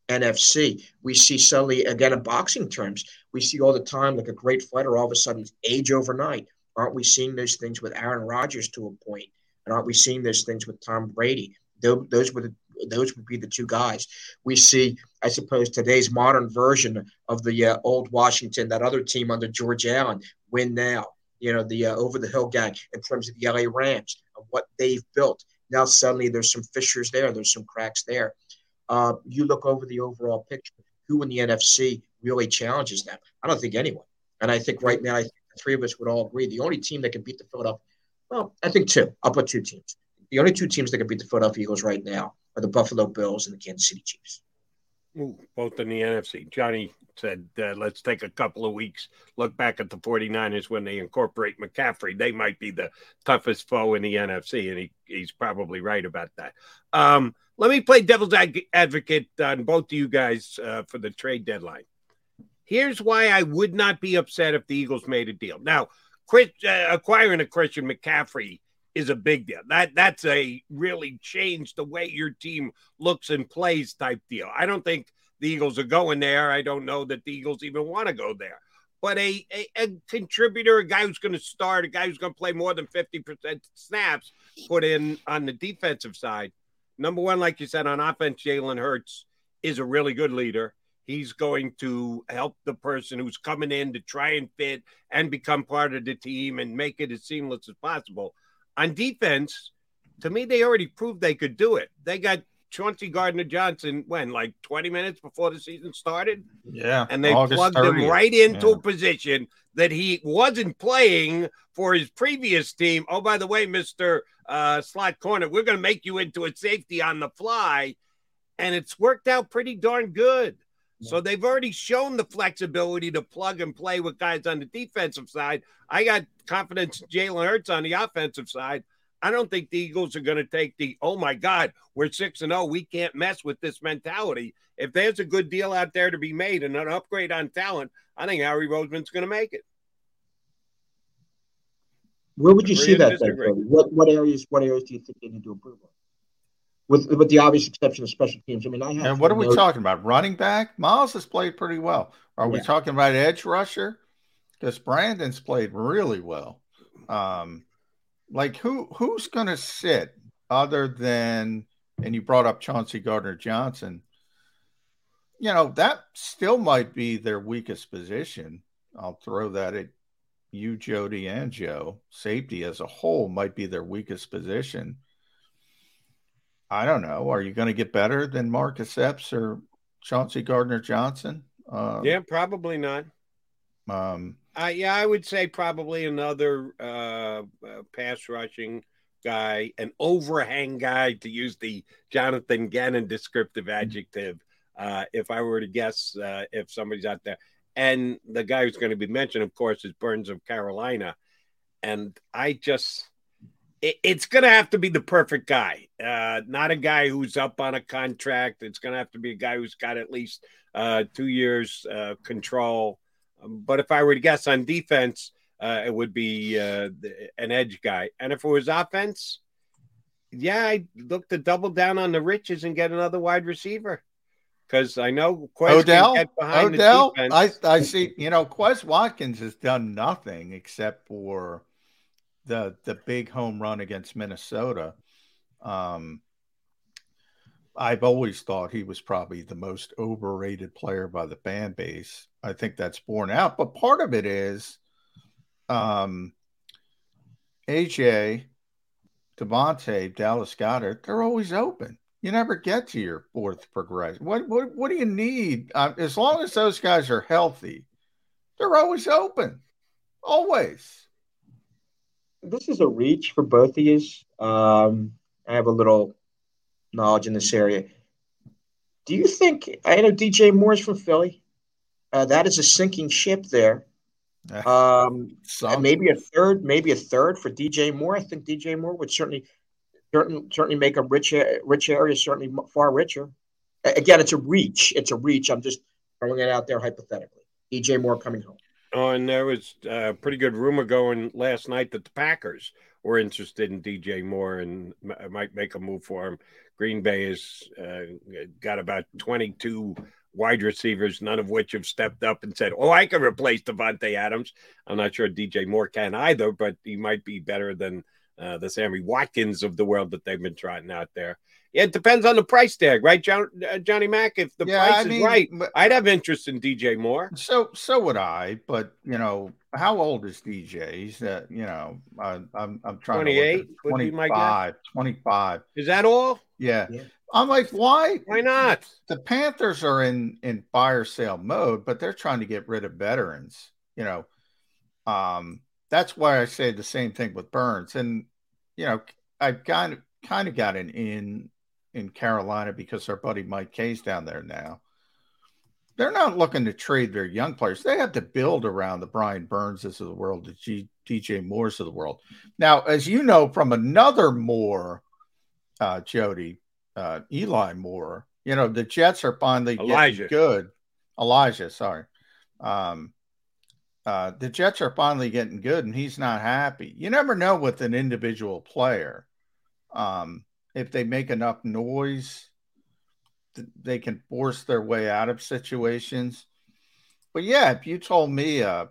NFC. We see suddenly, again, in boxing terms, we see all the time like a great fighter all of a sudden age overnight. Aren't we seeing those things with Aaron Rodgers to a point? And aren't we seeing those things with Tom Brady? Those, were the, those would be the two guys. We see, I suppose, today's modern version of the uh, old Washington, that other team under George Allen, win now. You know, the uh, over the hill gang in terms of the LA Rams and what they've built. Now suddenly there's some fissures there, there's some cracks there. Uh, you look over the overall picture. Who in the NFC really challenges them? I don't think anyone. And I think right now, I think the three of us would all agree the only team that can beat the Philadelphia, well, I think two. I'll put two teams. The only two teams that can beat the Philadelphia Eagles right now are the Buffalo Bills and the Kansas City Chiefs. Both in the NFC. Johnny said, uh, let's take a couple of weeks, look back at the 49ers when they incorporate McCaffrey. They might be the toughest foe in the NFC, and he, he's probably right about that. Um, let me play devil's advocate on both of you guys uh, for the trade deadline. Here's why I would not be upset if the Eagles made a deal. Now, Chris, uh, acquiring a Christian McCaffrey is a big deal. That that's a really change the way your team looks and plays type deal. I don't think the Eagles are going there. I don't know that the Eagles even want to go there. But a, a, a contributor, a guy who's going to start, a guy who's going to play more than 50% snaps put in on the defensive side. Number one, like you said, on offense, Jalen Hurts is a really good leader. He's going to help the person who's coming in to try and fit and become part of the team and make it as seamless as possible. On defense, to me, they already proved they could do it. They got Chauncey Gardner Johnson when like 20 minutes before the season started. Yeah. And they August plugged 30th. him right into yeah. a position that he wasn't playing for his previous team. Oh, by the way, Mr. Uh, slot corner, we're going to make you into a safety on the fly. And it's worked out pretty darn good. So they've already shown the flexibility to plug and play with guys on the defensive side. I got confidence Jalen Hurts on the offensive side. I don't think the Eagles are going to take the, oh my God, we're 6 and 0. We can't mess with this mentality. If there's a good deal out there to be made and an upgrade on talent, I think Howie Roseman's going to make it. Where would you see that? What, what areas? What areas do you think they need to improve on? With with the obvious exception of special teams. I mean, I have. And what are we talking about? Running back? Miles has played pretty well. Are yeah. we talking about edge rusher? Because Brandon's played really well. Um, like who who's going to sit other than and you brought up Chauncey Gardner Johnson. You know, that still might be their weakest position. I'll throw that at you, Jody, and Joe. Safety as a whole might be their weakest position. I don't know. Are you going to get better than Marcus Epps or Chauncey Gardner Johnson? Uh, yeah, probably not. Um, uh, yeah, I would say probably another uh, uh, pass rushing guy, an overhang guy, to use the Jonathan Gannon descriptive adjective. Uh, if I were to guess, uh, if somebody's out there, and the guy who's going to be mentioned, of course, is Burns of Carolina, and I just. It's going to have to be the perfect guy, uh, not a guy who's up on a contract. It's going to have to be a guy who's got at least two years control, um, but if I were to guess on defense, uh, it would be uh, an edge guy. And if it was offense, yeah, I look to double down on the riches and get another wide receiver because I know Quez Odell. Odell, I I see. You know, Quez Watkins has done nothing except for the the big home run against Minnesota. Um, I've always thought he was probably the most overrated player by the fan base. I think that's borne out, but part of it is um, AJ, DeVonta, Dallas Goedert, they're always open. You never get to your fourth progression. What what what do you need? Uh, as long as those guys are healthy, they're always open, always. This is a reach for both of you. Um, I have a little knowledge in this area. Do you think I know DJ Moore's from Philly? Uh, that is a sinking ship there. Um, maybe a third, maybe a third for DJ Moore. I think DJ Moore would certainly, certainly, certainly make a rich, rich area certainly far richer. Again, it's a reach. It's a reach. I'm just throwing it out there hypothetically. DJ Moore coming home. Oh, and there was a pretty good rumor going last night that the Packers were interested in DJ Moore and might make a move for him. Green Bay has uh, got about 22 wide receivers, none of which have stepped up and said, "Oh, I can replace Davante Adams." I'm not sure DJ Moore can either, but he might be better than uh, the Sammy Watkins of the world that they've been trotting out there. Yeah, it depends on the price tag, right, John, uh, Johnny Mack? If the yeah, price I mean, is right, I'd have interest in DJ Moore. So, so would I. But you know, how old is DJ? He's uh, you know, I, am I'm, I'm trying 28, to 25, 25. Is that all? Yeah. yeah. I'm like, why? Why not? The Panthers are in in fire sale mode, but they're trying to get rid of veterans. You know, um, that's why I say the same thing with Burns. And you know, I've kind of kind of got an in in Carolina because our buddy Mike K's down there now. they're not looking to trade their young players. They have to build around the Brian Burnses of the world, the G, DJ Moores of the world. Now, as you know from another Moore, uh, Jody, uh, Eli Moore, you know, the Jets are finally Elijah. getting good. Elijah, sorry. Um, uh, the Jets are finally getting good, and he's not happy. You never know with an individual player. Um, if they make enough noise, they can force their way out of situations. But yeah, if you told me, uh,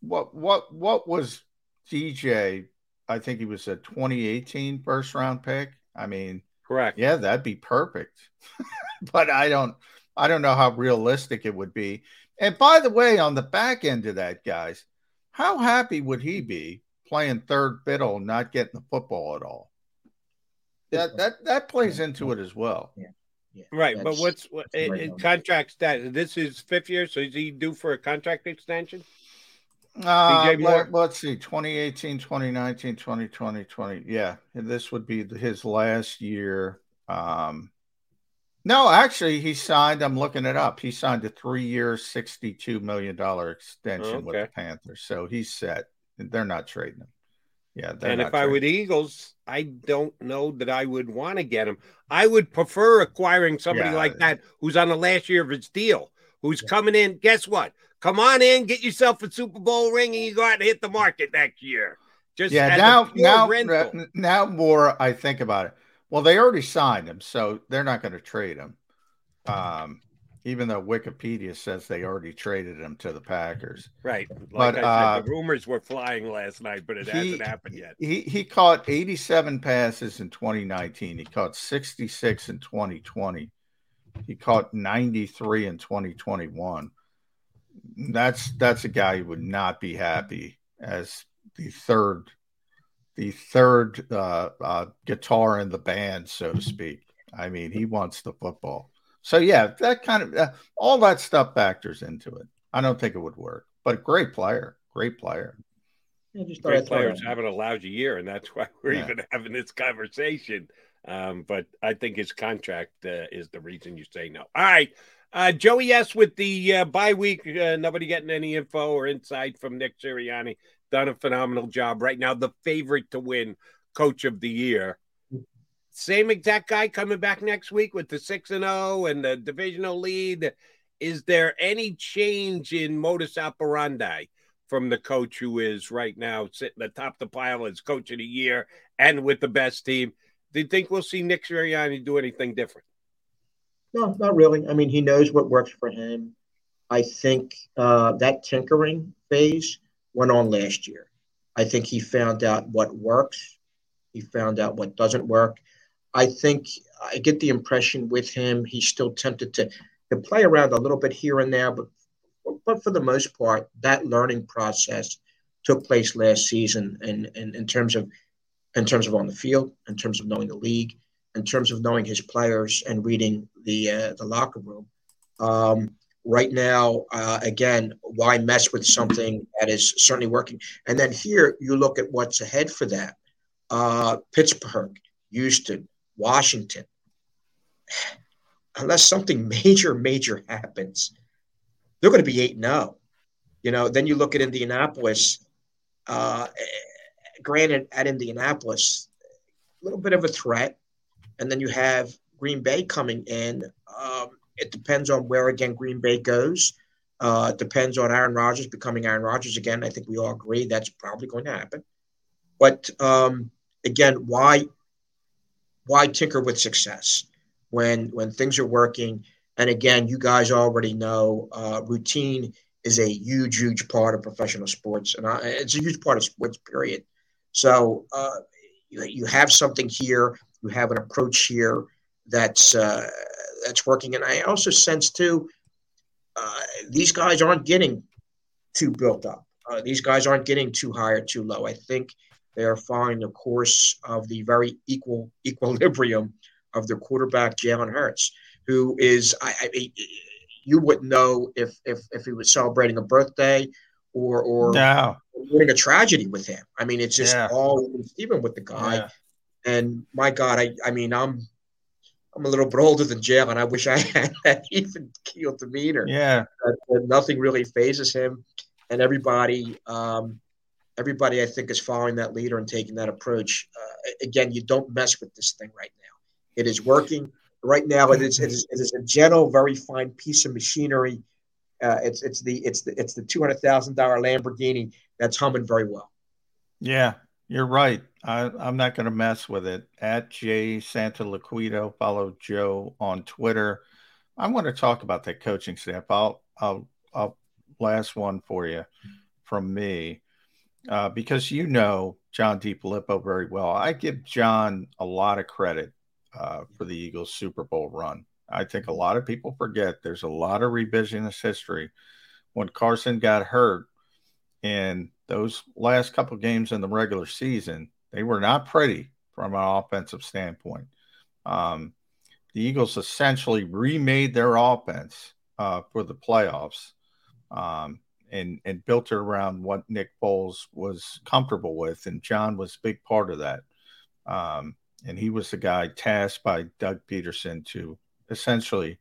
what what what was DJ? I think he was a 2018 first round pick. I mean, correct. Yeah, that'd be perfect. but I don't I don't know how realistic it would be. And by the way, on the back end of that, guys, how happy would he be playing third fiddle, not getting the football at all? That that that plays into it as well. Yeah. Yeah, Right, but what's what, that's in, right in on. contract status? This is fifth year, so is he due for a contract extension? Uh, DJ let, us see 2018 2019 2020 20 yeah this would be his last year um no actually he signed i'm looking it up he signed a three-year 62 million dollar extension with the panthers so he's set they're not trading him yeah and if I were the Eagles, I don't know that I would want to get him. I would prefer acquiring somebody Yeah. like that who's on the last year of his deal, who's coming in. Guess what? Come on in, get yourself a Super Bowl ring, and you go out and hit the market next year. Just yeah now now rental. now more i think about it well they already signed him so they're not going to trade him um even though wikipedia says they already traded him to the packers Right. Like But, I uh, said, the rumors were flying last night, but it hasn't happened yet. He he caught 87 passes in 2019. He caught 66 in 2020. He caught 93 in 2021. That's that's a guy who would not be happy as the third the third uh, uh, guitar in the band, so to speak. I mean, he wants the football. So yeah, that kind of uh, all that stuff factors into it. I don't think it would work, but great player, great player. Just Great players that in. having a lousy year, and that's why we're Yeah. even having this conversation. Um, but I think his contract uh, is the reason you say no. All right. Uh, Joey S. with the uh, bye week. Uh, nobody getting any info or insight from Nick Sirianni. Done a phenomenal job right now. The favorite to win Coach of the Year. Same exact guy coming back next week with the six and zero and the divisional lead. Is there any change in modus operandi from the coach who is right now sitting atop the pile as coach of the year and with the best team? Do you think we'll see Nick Sirianni do anything different? No, not really. I mean, he knows what works for him. I think uh, that tinkering phase went on last year. I think he found out what works. He found out what doesn't work. I think I get the impression with him, he's still tempted to, to play around a little bit here and there, but but for the most part, that learning process took place last season, and in, in terms of in terms of on the field, in terms of knowing the league, in terms of knowing his players and reading the uh, the locker room. Um, right now, uh, again, why mess with something that is certainly working? And then here you look at what's ahead for that: uh, Pittsburgh, Houston, Washington. Unless something major, major happens, they're going to be eight and zero. You know, then you look at Indianapolis. Uh, granted, at Indianapolis, a little bit of a threat, and then you have Green Bay coming in. Um, it depends on where again Green Bay goes. Uh, it depends on Aaron Rodgers becoming Aaron Rodgers again. I think we all agree that's probably going to happen. But um, again, why why tinker with success when when things are working? And again, you guys already know uh, routine is a huge, huge part of professional sports, and I, it's a huge part of sports. Period. So uh, you, you have something here, you have an approach here that's uh, that's working, and I also sense too uh, these guys aren't getting too built up. Uh, these guys aren't getting too high or too low. I think they are following the course of the very equal equilibrium of their quarterback Jalen Hurts, who is I, I you wouldn't know if if if he was celebrating a birthday or or No. a tragedy with him. I mean, it's just Yeah. all even with the guy. Yeah. And my God, I I mean, I'm I'm a little bit older than Jalen. I wish I had that even keel demeanor. Yeah, that, that nothing really phases him, and everybody, um, everybody, I think, is following that leader and taking that approach. Uh, again, you don't mess with this thing right now. It is working right now. It is, it is, it is a gentle, very fine piece of machinery. Uh, it's it's the it's the it's the two hundred thousand dollar Lamborghini that's humming very well. Yeah, you're right. I, am not going to mess with it. At Jay Santoliquito, follow Joe on Twitter. I want to talk about that coaching staff. I'll, I'll, I'll last one for you from me uh, because you know John DeFilippo very well. I give John a lot of credit uh, for the Eagles Super Bowl run. I think a lot of people forget there's a lot of revisionist history. When Carson got hurt in those last couple games in the regular season, they were not pretty from an offensive standpoint. Um, the Eagles essentially remade their offense uh, for the playoffs um, and, and built it around what Nick Foles was comfortable with. And John was a big part of that. Um, and he was the guy tasked by Doug Pederson to essentially,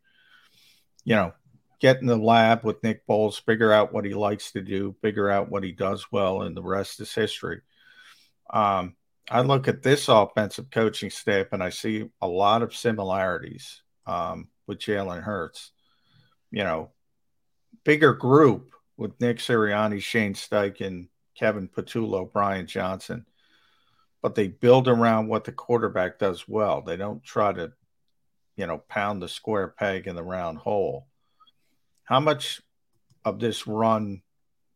you know, get in the lab with Nick Foles, figure out what he likes to do, figure out what he does well, and the rest is history. Um, I look at this offensive coaching staff and I see a lot of similarities um, with Jalen Hurts. You know, bigger group with Nick Sirianni, Shane Steichen, Kevin Patullo, Brian Johnson, but they build around what the quarterback does well. They don't try to, you know, pound the square peg in the round hole. How much of this run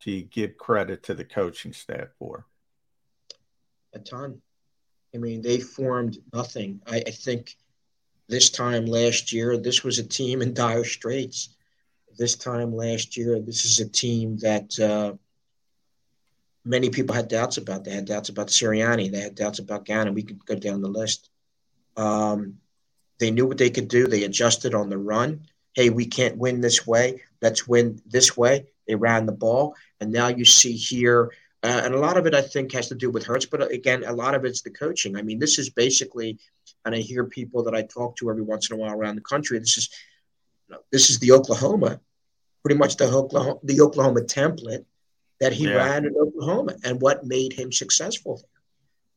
do you give credit to the coaching staff for? a ton. I mean, they formed nothing. I, I, think this time last year, this was a team in dire straits. This time last year, this is a team that uh, many people had doubts about. They had doubts about Sirianni. They had doubts about Gannon. We could go down the list. Um, they knew what they could do. They adjusted on the run. Hey, we can't win this way. Let's win this way. They ran the ball. And now you see here uh, and a lot of it, I think, has to do with Hurts. But again, a lot of it's the coaching. I mean, this is basically, and I hear people that I talk to every once in a while around the country. This is, this is the Oklahoma, pretty much the Oklahoma, the Oklahoma template that he yeah. ran in Oklahoma, and what made him successful.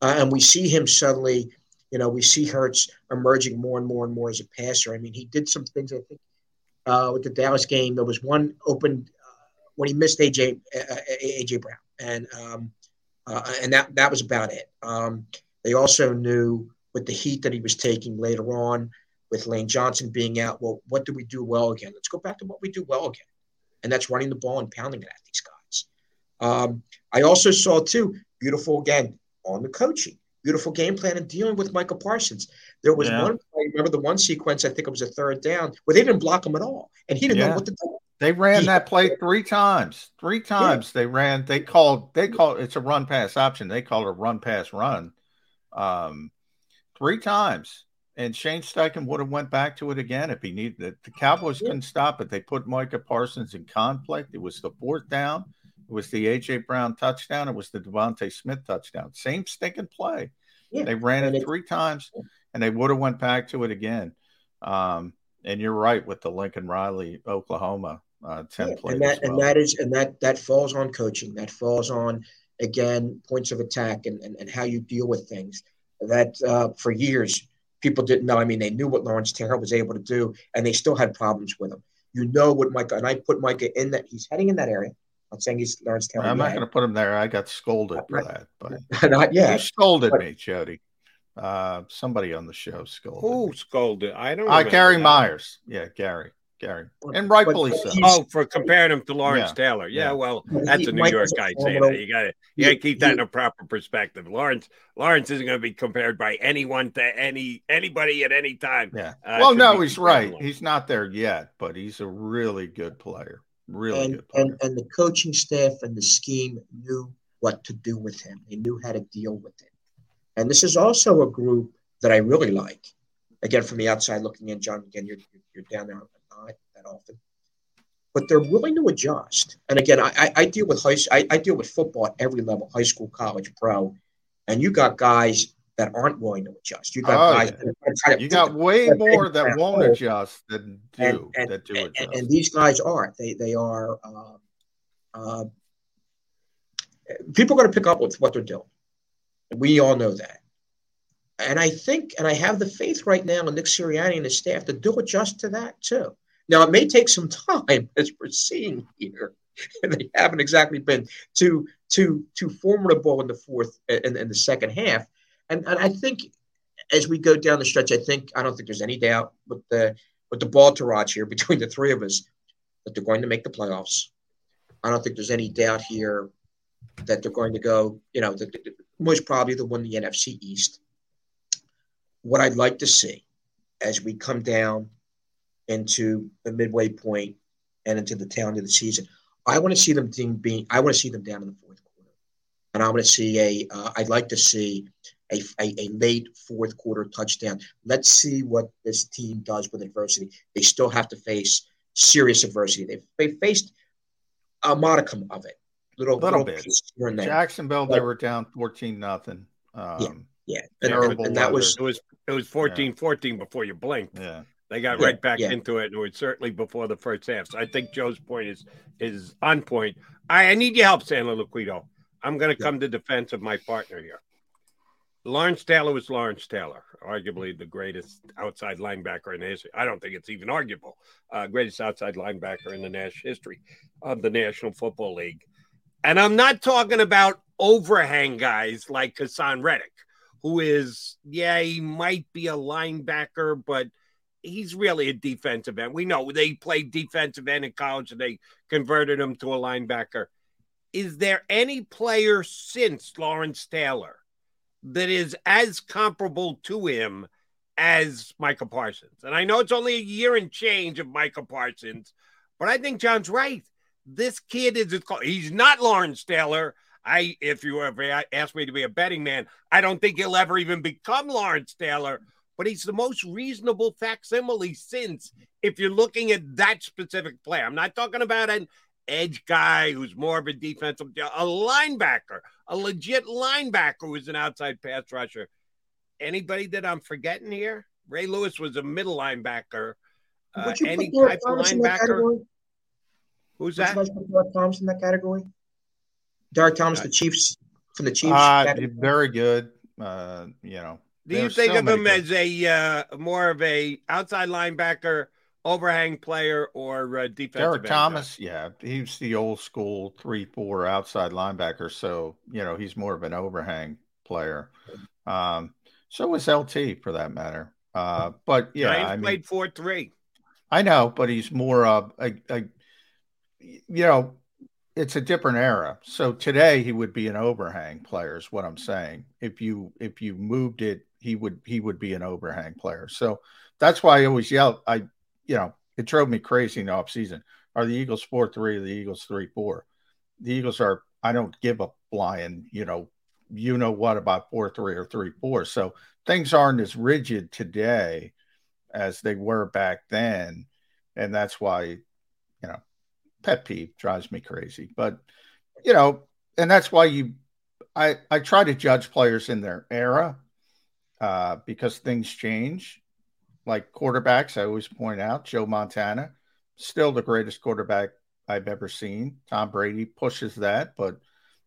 Uh, and we see him suddenly, you know, we see Hurts emerging more and more and more as a passer. I mean, he did some things. I think uh, with the Dallas game, there was one open uh, when he missed AJ uh, AJ Brown and um, uh, and that that was about it. Um, they also knew with the heat that he was taking later on, with Lane Johnson being out. Well, what do we do well again? Let's go back to what we do well again, and that's running the ball and pounding it at these guys. Um, I also saw too beautiful again on the coaching, beautiful game plan and dealing with Michael Parsons. There was yeah. one. I remember the one sequence. I think it was a third down where they didn't block him at all, and he didn't yeah. know what to do. They ran that play three times. Three times yeah. they ran. They called. They called. It's a run pass option. They called it a run pass run. Um, three times, and Shane Steichen would have went back to it again if he needed it. The Cowboys couldn't stop it. They put Micah Parsons in conflict. It was the fourth down. It was the AJ Brown touchdown. It was the DeVonta Smith touchdown. Same stinking play. Yeah. They ran it three times, and they would have went back to it again. Um, and you're right with the Lincoln Riley, Oklahoma uh, template. Yeah, and that well. and that is and that that falls on coaching. That falls on again points of attack and, and, and how you deal with things. That uh, for years people didn't know. I mean, they knew what Lawrence Taylor was able to do, and they still had problems with him. You know what Micah and I put Micah in that he's heading in that area. I'm saying he's Lawrence Taylor. I'm not going to put him there. I got scolded for that, but not yet. He scolded but, me, Jody. Uh, somebody on the show scolded. Who scolded? I don't. Uh, Gary that. Myers. Yeah, Gary. Gary, and rightfully so. Oh, for comparing him to Lawrence yeah. Taylor. Yeah, yeah, well, that's a New York guy saying that. You got to you got to keep that in a proper perspective. Lawrence Lawrence isn't going to be compared by anyone to any anybody at any time. Yeah. Uh, well, no, he's right. He's not there yet, but he's a really good player. Really and, good player. And, and the coaching staff and the scheme knew what to do with him. They knew how to deal with him. And this is also a group that I really like. Again, from the outside looking in, John, again, you're, you're down there not that often. But they're willing to adjust. And again, I, I deal with high I, I deal with football at every level, high school, college, pro. And you got guys that aren't willing to adjust. You got Oh, guys. yeah. that are You got way more that won't adjust than do and, and, that do and, adjust. and these guys aren't. They they are. Uh, uh, people are going to pick up with what they're doing. We all know that. And I think, and I have the faith right now in Nick Sirianni and his staff to do adjust to that too. Now it may take some time, as we're seeing here. And they haven't exactly been too too too formidable in the fourth in, in the second half. And and I think as we go down the stretch, I think I don't think there's any doubt with the with the ball to here between the three of us that they're going to make the playoffs. I don't think there's any doubt here that they're going to go, you know, the, the, most probably the one the NFC East. What I'd like to see as we come down into the midway point and into the tail end of the season, I want to see them being, I want to see them down in the fourth quarter. And I want to see a, uh, I'd like to see a, a, a late fourth quarter touchdown. Let's see what this team does with adversity. They still have to face serious adversity. They've, they've faced a modicum of it. Little, little, little bit. pieces here and there. Jacksonville, they were down fourteen nothing. Um, yeah, And, terrible and that was it was it was 14-14 before you blinked. Yeah. They got Yeah, right back yeah. into it, and it was certainly before the first half. So I think Joe's point is is on point. I, I need your help, Santoliquito. I'm going to come to defense of my partner here. Lawrence Taylor was Lawrence Taylor, arguably the greatest outside linebacker in history. I don't think it's even arguable. Uh, greatest outside linebacker in the national history of the National Football League. And I'm not talking about overhang guys like Haason Reddick, who is, yeah, he might be a linebacker, but he's really a defensive end. We know they played defensive end in college and they converted him to a linebacker. Is there any player since Lawrence Taylor that is as comparable to him as Michael Parsons? And I know it's only a year and change of Michael Parsons, but I think John's right. This kid is he's not Lawrence Taylor. I, if you ever ask me to be a betting man, I don't think he'll ever even become Lawrence Taylor. But he's the most reasonable facsimile since. If you're looking at that specific player, I'm not talking about an edge guy who's more of a defensive, a linebacker, a legit linebacker who's an outside pass rusher. Anybody that I'm forgetting here? Ray Lewis was a middle linebacker. Uh, any type of Thomas linebacker? Who's that? you guys put Derrick Thomas in that category? Derrick Thomas, the Chiefs from the Chiefs. Uh, very good. Uh, you know, Do you think so of him as a uh, more of a outside linebacker, overhang player, or uh, defensive? Derrick Thomas? Yeah, he's the old school three four outside linebacker. So you know he's more of an overhang player. Um, so was LT for that matter. Uh, but guy? yeah, Giants I played four three. I know, but he's more of a, a, you know, it's a different era. So today he would be an overhang player, is what I'm saying. If you if you moved it, he would he would be an overhang player. So that's why I always yell. I you know it drove me crazy in the offseason. Are the Eagles four three or the Eagles three four? The Eagles are. I don't give a flying. You know, you know what about four three or three four. So things aren't as rigid today as they were back then. And that's why, you know, pet peeve drives me crazy. But, you know, and that's why you, I, I try to judge players in their era uh, because things change. Like quarterbacks, I always point out Joe Montana, still the greatest quarterback I've ever seen. Tom Brady pushes that, but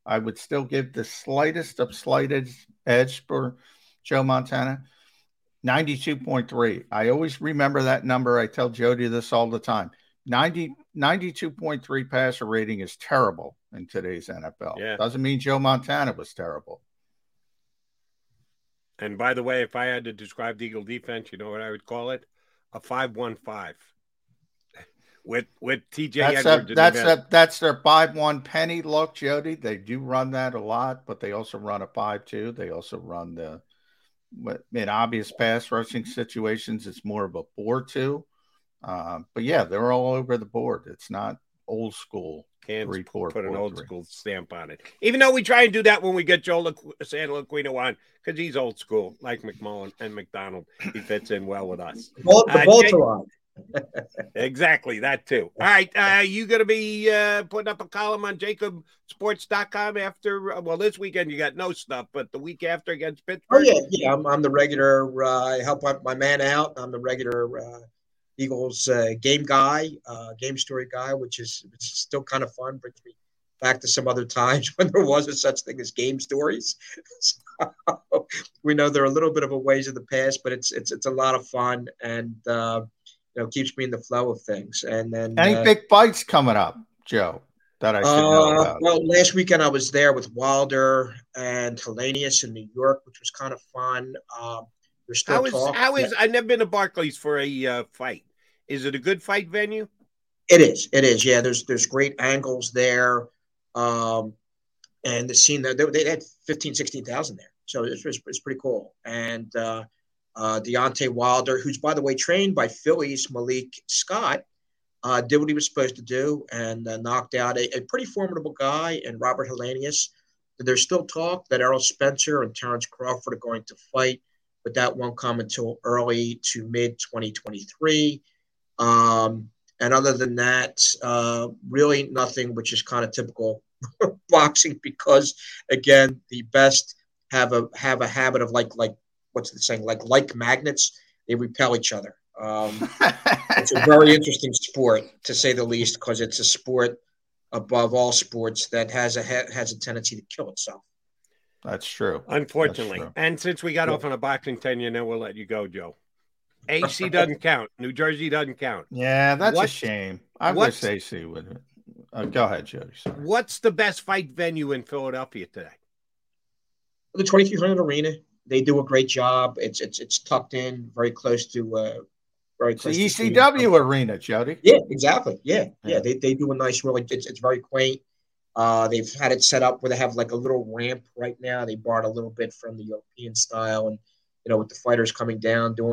I would still give the slightest of slight edge, edge for Joe Montana. 92.3. I always remember that number. I tell Jody this all the time. 90, 92.3 passer rating is terrible in today's NFL. Yeah. Doesn't mean Joe Montana was terrible. And by the way, if I had to describe the Eagle defense, you know what I would call it? A five-one-five. With with TJ That's Edwards. a, that's a, that's their five one penny look, Jody. They do run that a lot, but they also run a five two. They also run the in obvious pass rushing situations, it's more of a four two. Um, but yeah, they're all over the board. It's not old school Can't three four put an old three. school stamp on it. Even though we try and do that when we get Joe Lu- Santoliquito on, because he's old school, like McMullen and McDonald. He fits in well with us. Bol- the Uh, bolts are on. Exactly, that too. All right, uh, you going to be uh, putting up a column on jacobsports.com after, uh, well, this weekend you got no stuff, but the week after against Pittsburgh? Oh, yeah, yeah. I'm, I'm the regular, uh, I help my man out. I'm the regular uh, Eagles uh, game guy, uh, game story guy, which is still kind of fun. Brings me back to some other times when there wasn't such thing as game stories. so we know they're a little bit of a ways of the past, but it's it's it's a lot of fun and uh, you know keeps me in the flow of things. And then any uh, big fights coming up, Joe? That I should know uh, about. well, last weekend I was there with Wilder and Helenius in New York, which was kind of fun. Um, there's still How is, talk. how is, Yeah. I've never been to Barclays for a uh, fight. Is it a good fight venue? It is. It is. Yeah. There's there's great angles there, um, and the scene that they, had 15, 16,000 there, so it's, it's, pretty cool. And uh, uh, Deontay Wilder, who's by the way trained by Philly's Malik Scott, uh, did what he was supposed to do and uh, knocked out a, a pretty formidable guy and Robert Helenius. There's still talk that Errol Spence and Terence Crawford are going to fight, but that won't come until early to mid 2023. Um, and other than that, uh, really nothing, which is kind of typical boxing because again, the best have a have a habit of like like what's the saying like like magnets, they repel each other. Um, it's a very interesting sport to say the least because it's a sport above all sports that has a has a tendency to kill itself. That's true. Unfortunately. That's true. And since we got Yeah. off on a boxing tenure, then we'll let you go, Joe. AC doesn't count. New Jersey doesn't count. Yeah, that's a shame. I wish AC would. Uh, go ahead, Jody. Sorry. What's the best fight venue in Philadelphia today? The 2300 Arena, they do a great job. It's it's it's tucked in, very close to uh, very It's close. the to Stadium ECW arena, Jody. Yeah, exactly. Yeah, yeah. Yeah. They, they do a nice, really. It's, it's very quaint. Uh, they've had it set up where they have like a little ramp right now. They borrowed a little bit from the European style, and you know, with the fighters coming down doing.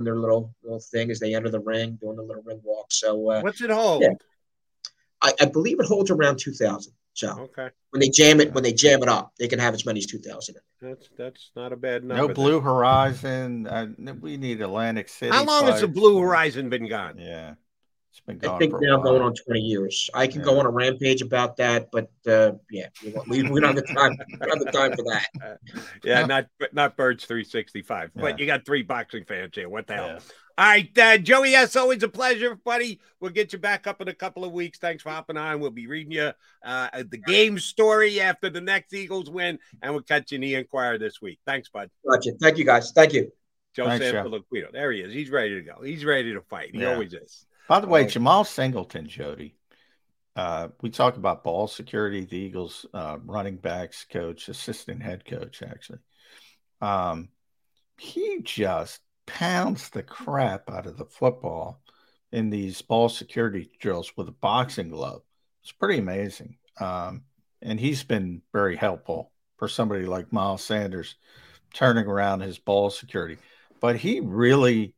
Their little little thing as they enter the ring, doing the little ring walk. So uh, What's it hold? Yeah. I, I believe it holds around two thousand. So Okay. when they jam it, when they jam it up, they can have as many as two thousand. That's that's not a bad number. No there. Blue Horizon. Uh, we need Atlantic City. How long has the. Blue Horizon been gone? Yeah, it's been I think now going on twenty years. I can go on a rampage about that, but uh, yeah, we, we don't have the time. We don't have the time for that. Yeah, not not Birds 365. Yeah. But you got three boxing fans here. What the hell? Yeah. All right, uh, Joey, yes, always a pleasure, buddy. We'll get you back up in a couple of weeks. Thanks for hopping on. We'll be reading you uh, the game story after the next Eagles win, and we'll catch you in the Inquirer this week. Thanks, bud. Gotcha. Thank you, guys. Thank you. Joe Thanks, Joe. Santoliquito. There he is. He's ready to go. He's ready to fight. He Yeah. always is. By the way, Oh. Jamal Singleton, Jody. Uh, we talk about ball security, the Eagles uh, running backs coach, assistant head coach, actually. Um, he just pounds the crap out of the football in these ball security drills with a boxing glove. It's pretty amazing. Um, and he's been very helpful for somebody like Miles Sanders turning around his ball security. But he really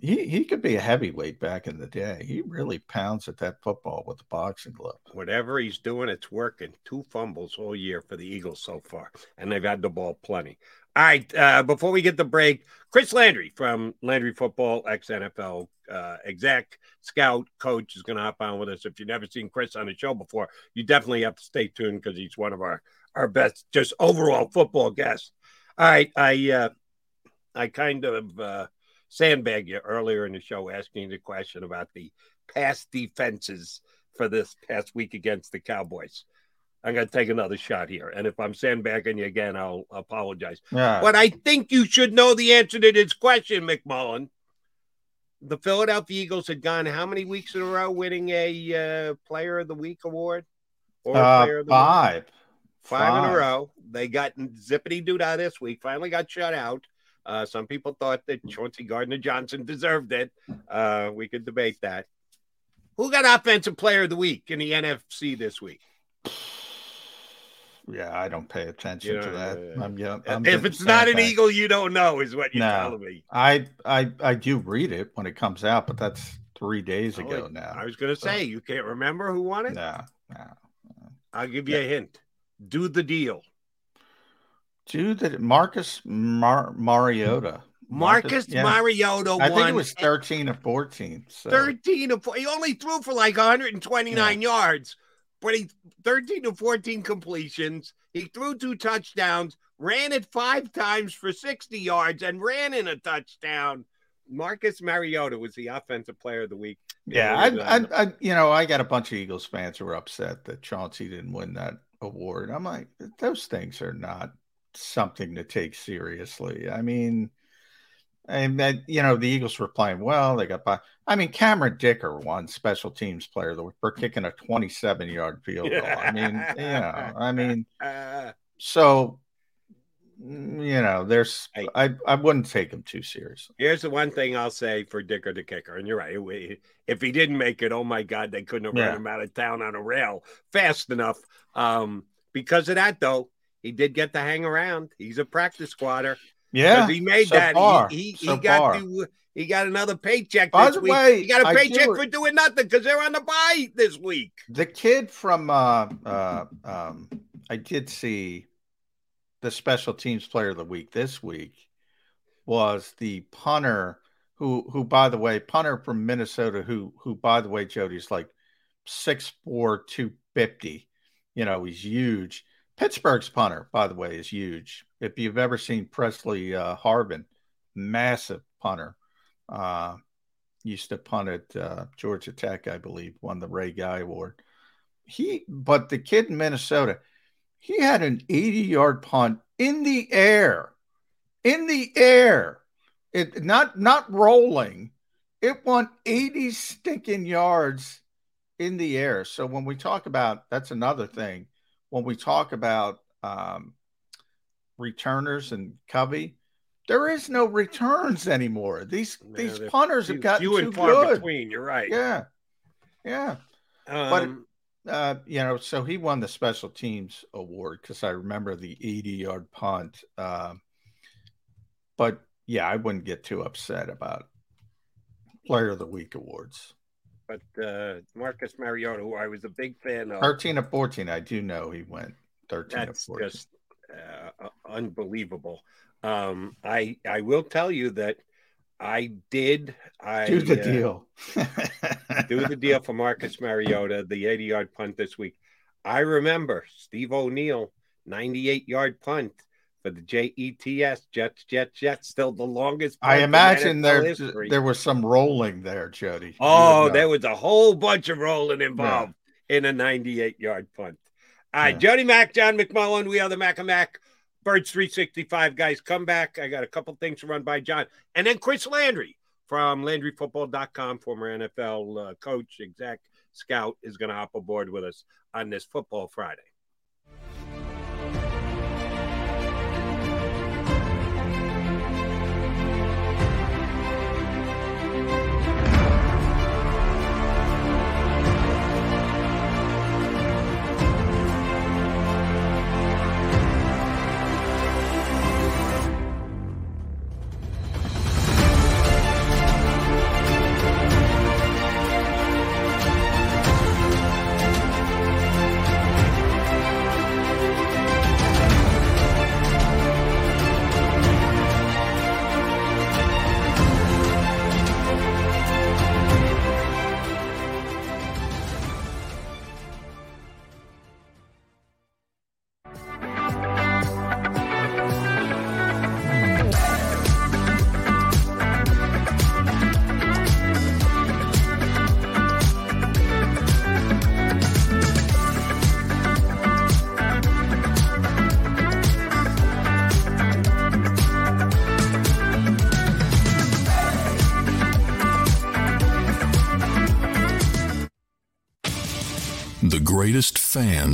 he he could be a heavyweight back in the day. He really pounds at that football with a boxing glove. Whatever he's doing, it's working. Two fumbles all year for the Eagles so far, and they've had the ball plenty. All right, uh, before we get the break, Chris Landry from Landry Football, ex NFL uh, exec, scout, coach, is going to hop on with us. If you've never seen Chris on the show before, you definitely have to stay tuned because he's one of our our best, just overall football guests. All right, I uh, I kind of sandbagged you earlier in the show asking the question about the past defenses for this past week against the Cowboys. I'm going to take another shot here. And if I'm sandbagging you again, I'll apologize. Yeah. But I think you should know the answer to this question, McMullen. The Philadelphia Eagles had gone how many weeks in a row winning a uh, Player of the Week award? Or Uh, Player of the Week? five. Five, in a row. They got zippity doo dah this week. Finally got shut out. Uh, some people thought that Chauncey Gardner Johnson deserved it. Uh, we could debate that. Who got offensive player of the week in the NFC this week? Yeah, I don't pay attention You to know, that. uh, I'm, yeah, I'm if it's not an sandbagged. Eagle, you don't know, is what you're no, telling me. I, I I do read it when it comes out, but that's three days ago Oh, now. I was going to So, say, you can't remember who won it? No, no. I'll give you a hint. Do the deal. Dude, that Marcus Mar- Mariota. Marcus Mariota I think it was 13 or 14. So. 13 of four. He only threw for like 129 yards, but he 13 to 14 completions. He threw two touchdowns, ran it five times for 60 yards, and ran in a touchdown. Marcus Mariota was the offensive player of the week. Yeah, I, I, I, you know, I got a bunch of Eagles fans who are upset that Chauncey didn't win that award. I'm like, those things are not something to take seriously. I mean, and that you know, the Eagles were playing well. They got by. I mean, Cameron Dicker won Special Teams Player for kicking a 27 yard field goal. I mean, you know, I mean, so mm, you know, there's I I wouldn't take him too seriously. Here's the one thing I'll say for Dicker the kicker, and you're right. If he didn't make it, oh my God, they couldn't have Yeah. run him out of town on a rail fast enough. Um, because of that, though, he did get to hang around. He's a practice squatter. Yeah, he made so that. far, he he, so he got to he got another paycheck By this the week. way, he got a paycheck do- for doing nothing because they're on the bye this week. The kid from uh uh um I did see the special teams player of the week this week was the punter who who by the way punter from Minnesota who who by the way Jody's like 6'4 250 you know he's huge Pittsburgh's punter by the way is huge if you've ever seen Pressley uh Harvin massive punter uh used to punt at uh, Georgia Tech, I believe, won the Ray Guy Award. He, but the kid in Minnesota, he had an 80 yard punt in the air, in the air, it not not rolling. It went 80 stinking yards in the air. So when we talk about that's another thing. When we talk about um, returners and Covey, there is no returns anymore. These these punters few- have gotten few too good. between. You're right. Yeah, yeah. Um, but uh, you know, so he won the special teams award because I remember the 80 yard punt. Um, but yeah, I wouldn't get too upset about player of the week awards. But uh, Marcus Mariota, who I was a big fan of, 13 of 14, I do know he went 13 of that's 14. just uh, unbelievable. Um, I I will tell you that I did. I Do the uh, deal. do the deal for Marcus Mariota, the 80 yard punt this week. I remember Steve O'Neal, 98 yard punt for the JETS, Jets, Jets, Jets, still the longest. I imagine there history. there was some rolling there, Jody. Oh, there was a whole bunch of rolling involved in a 98 yard punt. All right, Jody Mack, John McMullen, we are the Mac and Mac. Birds 365 guys, come back. I got a couple things to run by John. And then Chris Landry from LandryFootball.com, former NFL uh, coach, exec, scout, is going to hop aboard with us on this Football Friday.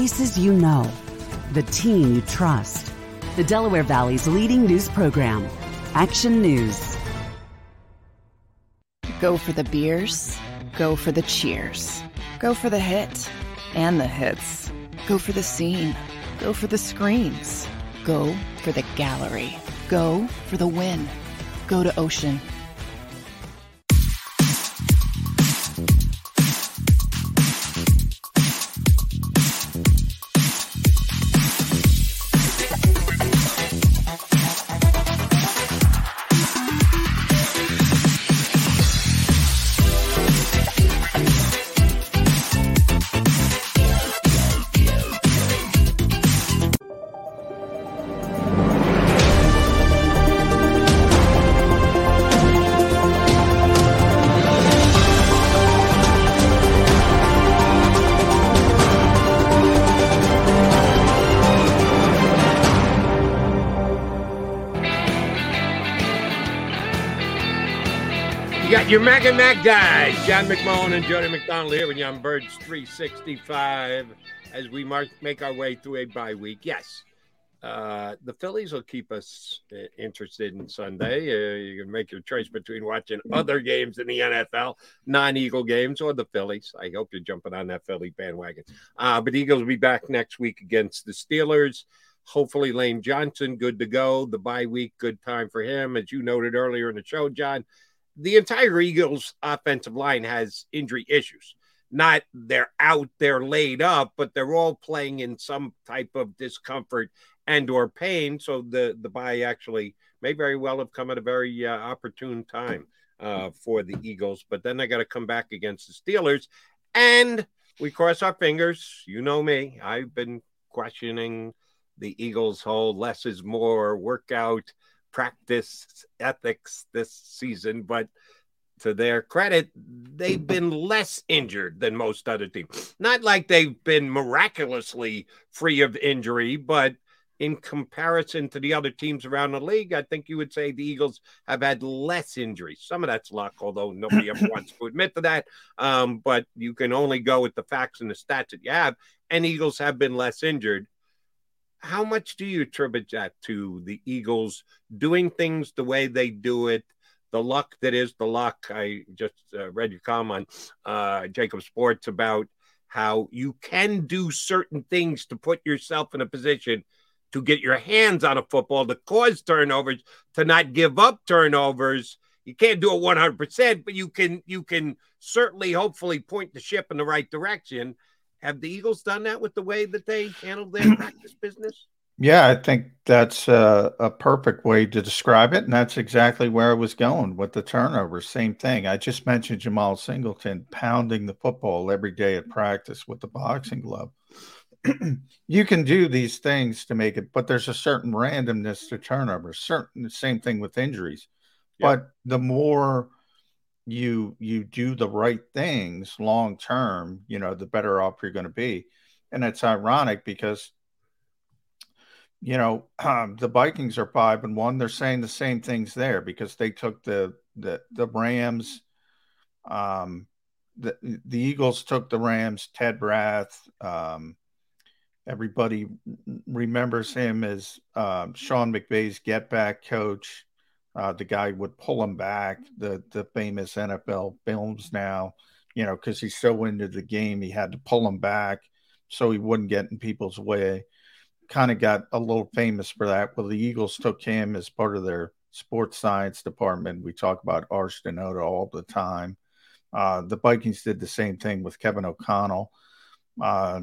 Faces you know, the team you trust. The Delaware Valley's leading news program, Action News. Go for the beers, go for the cheers, go for the hit and the hits. Go for the scene, go for the screams, go for the gallery, go for the win. Go to Ocean. Got your Mac and Mac guys, John McMullen and Jody McDonald here with you on Birds 365 as we mark, make our way through a bye week. Yes, uh, the Phillies will keep us uh, interested in Sunday. Uh, you can make your choice between watching other games in the NFL, non Eagle games, or the Phillies. I hope you're jumping on that Philly bandwagon. Uh, but Eagles will be back next week against the Steelers. Hopefully, Lane Johnson, good to go. The bye week, good time for him. As you noted earlier in the show, John, the entire Eagles offensive line has injury issues. Not they're out, they're laid up, but they're all playing in some type of discomfort and or pain. So the the bye actually may very well have come at a very uh, opportune time uh, for the Eagles. But then they got to come back against the Steelers, and we cross our fingers. You know me; I've been questioning the Eagles' whole less is more workout practice ethics this season, but to their credit, they've been less injured than most other teams. Not like they've been miraculously free of injury, but in comparison to the other teams around the league, I think you would say the Eagles have had less injuries. Some of that's luck, although nobody ever wants to admit to that. Um, but you can only go with the facts and the stats that you have, and Eagles have been less injured how much do you attribute that to the Eagles doing things the way they do it? The luck that is the luck. I just uh, read your comment uh, Jacob Sports about how you can do certain things to put yourself in a position to get your hands on a football, to cause turnovers, to not give up turnovers. You can't do it 100%, but you can you can certainly hopefully point the ship in the right direction. Have the Eagles done that with the way that they handled their practice business? Yeah, I think that's a, a, perfect way to describe it. And that's exactly where I was going with the turnovers. Same thing. I just mentioned Jamal Singleton pounding the football every day at practice with the boxing glove. you can do these things to make it, but there's a certain randomness to turnovers. Certain same thing with injuries. Yep. But the more you you do the right things long term, you know, the better off you're going to be. And it's ironic because you know um, the Vikings are five and one. They're saying the same things there because they took the the the Rams. Um, the the Eagles took the Rams. Ted Rath. Um, everybody remembers him as um, Sean McVay's get back coach. Uh, the guy would pull him back. The the famous NFL films now, you know, because he's so into the game, he had to pull him back so he wouldn't get in people's way. Kind of got a little famous for that. Well, the Eagles took him as part of their sports science department. We talk about Arch Denoda all the time. Uh, the Vikings did the same thing with Kevin O'Connell. Uh,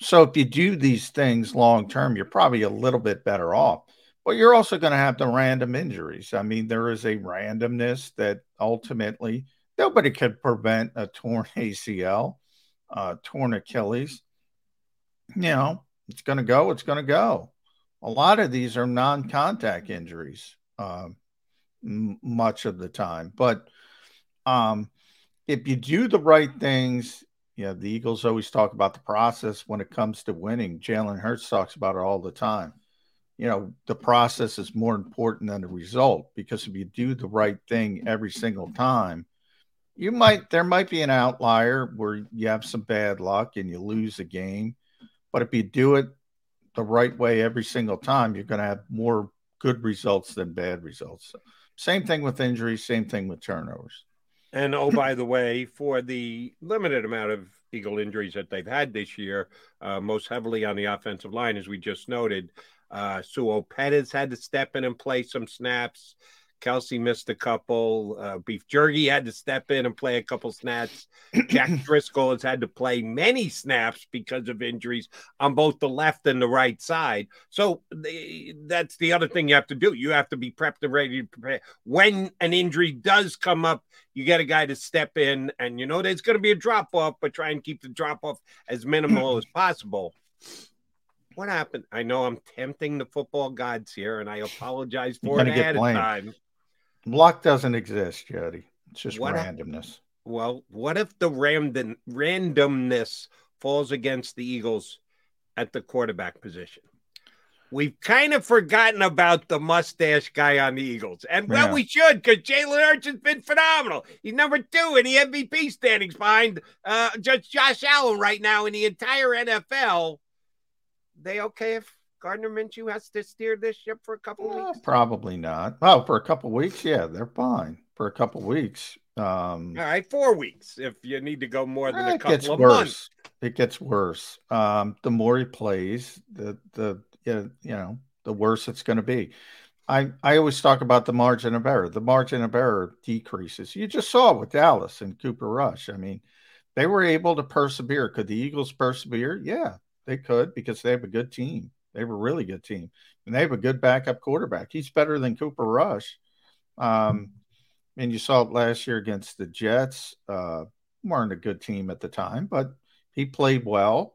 So if you do these things long term, you're probably a little bit better off. But you're also going to have the random injuries. I mean, there is a randomness that ultimately nobody could prevent a torn ACL, uh, torn Achilles. You know, it's going to go, it's going to go. A lot of these are non contact injuries uh, m- much of the time. But um, if you do the right things, yeah, the Eagles always talk about the process when it comes to winning. Jalen Hurts talks about it all the time. You know, the process is more important than the result because if you do the right thing every single time, you might there might be an outlier where you have some bad luck and you lose a game. But if you do it the right way every single time, you're going to have more good results than bad results. Same thing with injuries, same thing with turnovers. And oh, by the way, for the limited amount of Eagle injuries that they've had this year, uh, most heavily on the offensive line, as we just noted, uh, Sua Opeta's had to step in and play some snaps. Kelce missed a couple. Uh, Beef Jerky had to step in and play a couple snaps. Jack Driscoll has had to play many snaps because of injuries on both the left and the right side. So the, that's the other thing you have to do. You have to be prepped and ready to prepare. When an injury does come up, you get a guy to step in, and you know there's going to be a drop off, but try and keep the drop off as minimal as possible what happened? I know I'm tempting the football gods here, and I apologize for it ahead of time. Luck doesn't exist, Jody. It's just what randomness. If, well, what if the random randomness falls against the Eagles at the quarterback position? We've kind of forgotten about the mustache guy on the Eagles. And well, yeah. we should because Jalen Hurts has been phenomenal. He's number two in the MVP standings behind uh, just Josh Allen right now in the entire NFL. They okay if Gardner Minshew has to steer this ship for a couple weeks? Probably not. Oh, for a couple weeks, yeah, they're fine. For a couple weeks. Um, All right, four weeks if you need to go more than a couple of worse. months. It gets worse. Um, the more he plays, the the you know the worse it's going to be. I, I always talk about the margin of error. The margin of error decreases. You just saw it with Dallas and Cooper Rush. I mean, they were able to persevere. Could the Eagles persevere? Yeah, they could because they have a good team. They have a really good team, and they have a good backup quarterback. He's better than Cooper Rush. Um, and you saw it last year against the Jets. Uh, weren't a good team at the time, but he played well.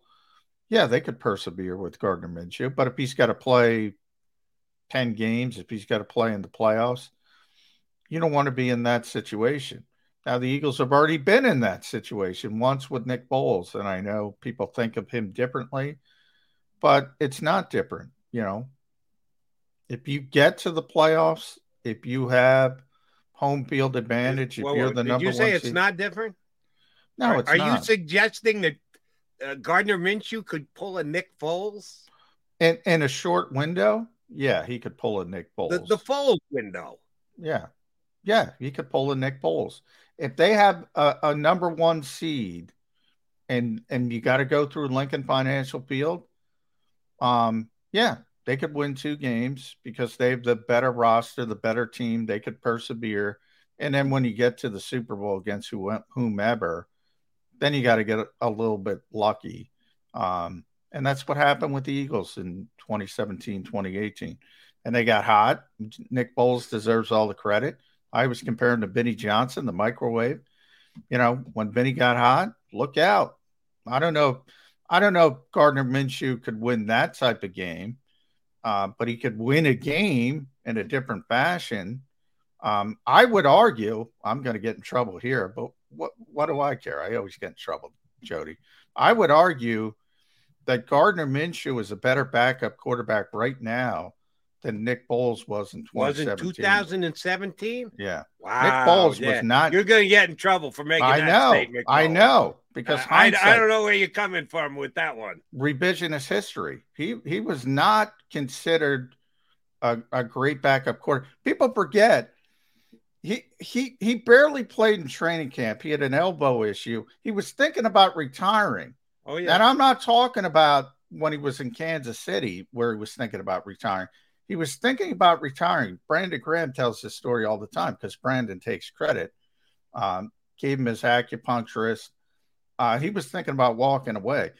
Yeah, they could persevere with Gardner Minshew, but if he's got to play ten games, if he's got to play in the playoffs, you don't want to be in that situation. Now, the Eagles have already been in that situation once with Nick Foles, and I know people think of him differently but it's not different. You know, if you get to the playoffs, if you have home field advantage, if well, you're the number one. did number you say it's seed, not different? No, are, it's are not. you suggesting that uh, Gardner Minshew could pull a Nick Foles in in a short window? Yeah, he could pull a Nick Foles. The, the Foles window. Yeah, yeah, he could pull a Nick Foles. If they have a, a number one seed, and and you got to go through Lincoln Financial Field, um, yeah, they could win two games because they have the better roster, the better team. They could persevere. And then when you get to the Super Bowl against whomever, then you got to get a little bit lucky. Um, and that's what happened with the Eagles in 2017, 2018. And they got hot. Nick Foles deserves all the credit. I was comparing to Vinnie Johnson, the microwave. You know, when Benny got hot, look out. I don't know I don't know if Gardner Minshew could win that type of game, uh, but he could win a game in a different fashion. Um, I would argue I'm going to get in trouble here, but what what do I care? I always get in trouble, Jody. I would argue that Gardner Minshew is a better backup quarterback right now than Nick Foles was in 2017. Was in 2017? Yeah. Wow. Nick Foles yeah. was not. You're going to get in trouble for making I that know. statement. I know uh, because I, I, don't know where you're coming from with that one. Revisionist history. He he was not considered a, a great backup quarter. People forget he he he barely played in training camp. He had an elbow issue. He was thinking about retiring. Oh yeah. And I'm not talking about when he was in Kansas City where he was thinking about retiring. He was thinking about retiring. Brandon Graham tells this story all the time because Brandon takes credit. Um, gave him his acupuncturist. Uh, he was thinking about walking away.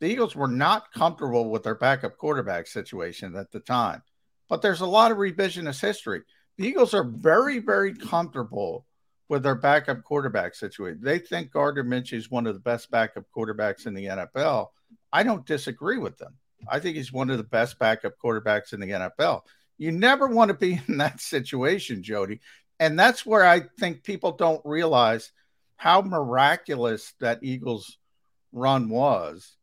the Eagles were not comfortable with their backup quarterback situation at the time. But there's a lot of revisionist history. The Eagles are very, very comfortable with their backup quarterback situation. They think Gardner Minshew is one of the best backup quarterbacks in the NFL. I don't disagree with them. I think he's one of the best backup quarterbacks in the NFL. You never want to be in that situation, Jody. And that's where I think people don't realize how miraculous that Eagles run was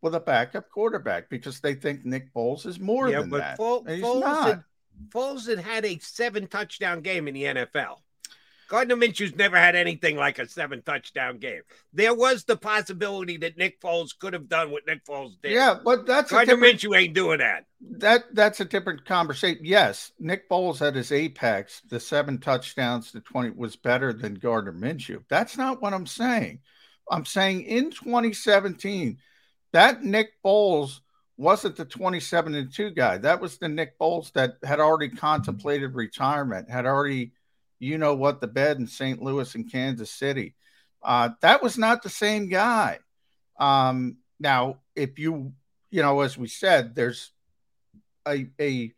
with a backup quarterback because they think Nick Foles is more yeah, than but that. He's Foles, had, Foles had had a seven touchdown game in the NFL. Gardner Minshew's never had anything like a seven touchdown game. There was the possibility that Nick Foles could have done what Nick Foles did. Yeah, but that's Gardner Minshew ain't doing that. that that's a different conversation. Yes, Nick Foles at his apex, the seven touchdowns to 20 was better than Gardner Minshew. That's not what I'm saying. I'm saying in 2017, that Nick Foles wasn't the 27 and 2 guy. That was the Nick Foles that had already contemplated retirement, had already, you know what, the bed in St. Louis and Kansas City. Uh, that was not the same guy. Um, now, if you, you know, as we said, there's a a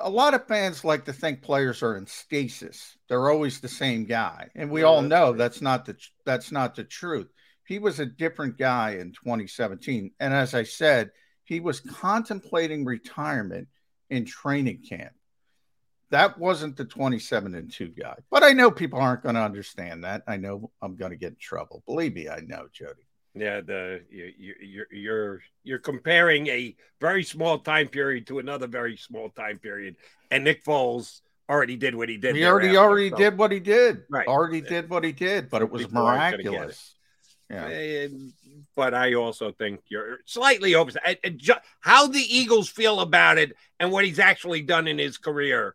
a lot of fans like to think players are in stasis. They're always the same guy, and we all know that's not the that's not the truth. He was a different guy in 2017, and as I said, he was contemplating retirement in training camp. That wasn't the 27 and 2 guy. But I know people aren't going to understand that. I know I'm going to get in trouble. Believe me, I know, Jody. Yeah, the you, you, you're you're you're comparing a very small time period to another very small time period, and Nick Foles already did what he did. He already already so- did what he did. Right. Already did what he did, but it was People aren't gonna get miraculous. Yeah. And- but I also think you're slightly over. and- and ju- How the Eagles feel about it and what he's actually done in his career,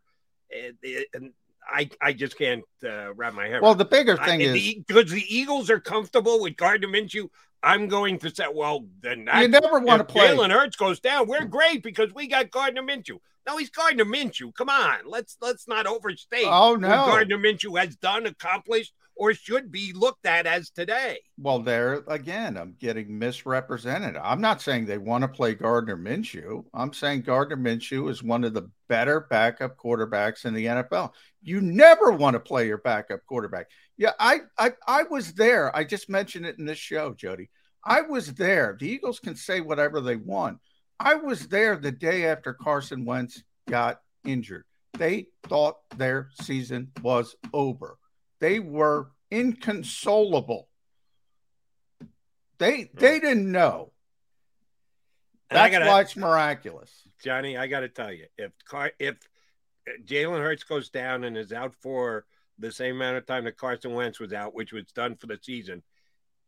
it- it- and I I just can't uh, wrap my head. Well, the bigger thing the- is- because the Eagles are comfortable with Gardner Minshew. I'm going to say, well, then that's, never wanna play- Jalen Hurts goes down. We're great because we got Gardner Minshew. No, he's Gardner Minshew. Come on, let's let's not overstate. Oh, no. what Gardner Minshew has done, accomplished, or should be looked at as today. Well, there again, I'm getting misrepresented. I'm not saying they want to play Gardner Minshew. I'm saying Gardner Minshew is one of the better backup quarterbacks in the NFL. You never want to play your backup quarterback. Yeah, I I I was there. I just mentioned it in this show, Jody. I was there. The Eagles can say whatever they want. I was there the day after Carson Wentz got injured. They thought their season was over. They were inconsolable. They they didn't know. That's gotta- why it's miraculous. Johnny, I got to tell you, if Car- if Jalen Hurts goes down and is out for the same amount of time that Carson Wentz was out, which was done for the season,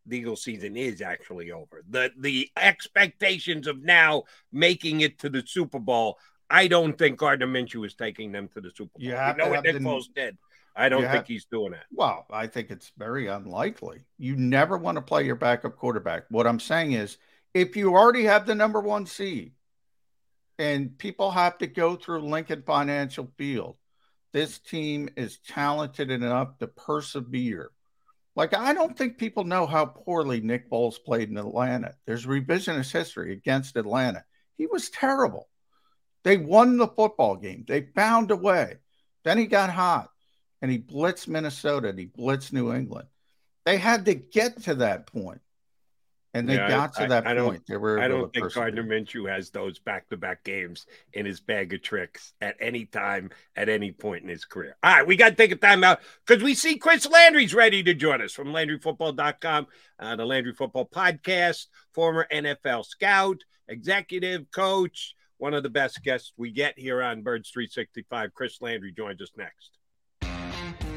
the Eagles season is actually over. The the expectations of now making it to the Super Bowl, I don't think Gardner Minshew is taking them to the Super Bowl. You You, have know to what Nick Foles did. I don't think he's doing that. Well, I think it's very unlikely. You never want to play your backup quarterback. What I'm saying is, if you already have the number one seed, and people have to go through Lincoln Financial Field, this team is talented enough to persevere. Like I don't think people know how poorly Nick Foles played in Atlanta. There's revisionist history against Atlanta. He was terrible. They won the football game. They found a way. Then he got hot and he blitzed Minnesota and he blitzed New England. They had to get to that point. And they Yeah, got to I- that I don't- point. They were I don't to think Gardner. Minshew has those back-to-back games in his bag of tricks at any time, at any point in his career. All right, we got to take a time out because we see Chris Landry's ready to join us from LandryFootball.com, uh, the Landry Football Podcast, former NFL scout, executive coach, one of the best guests we get here on Birds 365. Chris Landry joins us next.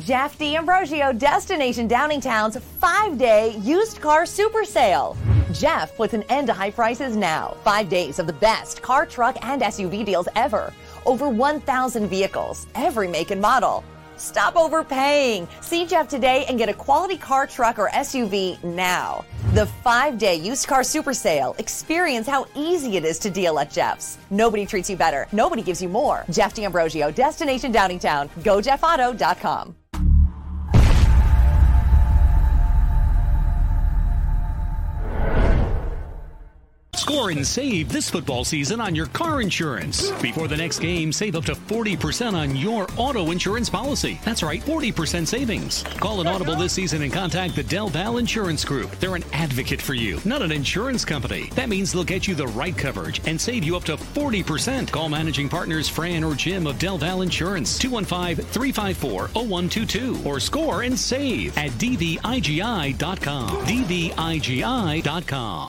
Jeff D'Ambrosio, Destination Downingtown's five day used car super sale. Jeff puts an end to high prices now. Five days of the best car, truck, and SUV deals ever. Over 1,000 vehicles, every make and model. Stop overpaying. See Jeff today and get a quality car, truck, or SUV now. The five day used car super sale. Experience how easy it is to deal at Jeff's. Nobody treats you better. Nobody gives you more. Jeff D'Ambrosio, Destination Downingtown. GoJeffAuto.com. Score and save this football season on your car insurance. Before the next game, save up to 40% on your auto insurance policy. That's right, 40% savings. Call an Audible this season and contact the Del Val Insurance Group. They're an advocate for you, not an insurance company. That means they'll get you the right coverage and save you up to 40%. Call managing partners Fran or Jim of Del Val Insurance, 215 354 0122, or score and save at dvigi.com. dvigi.com.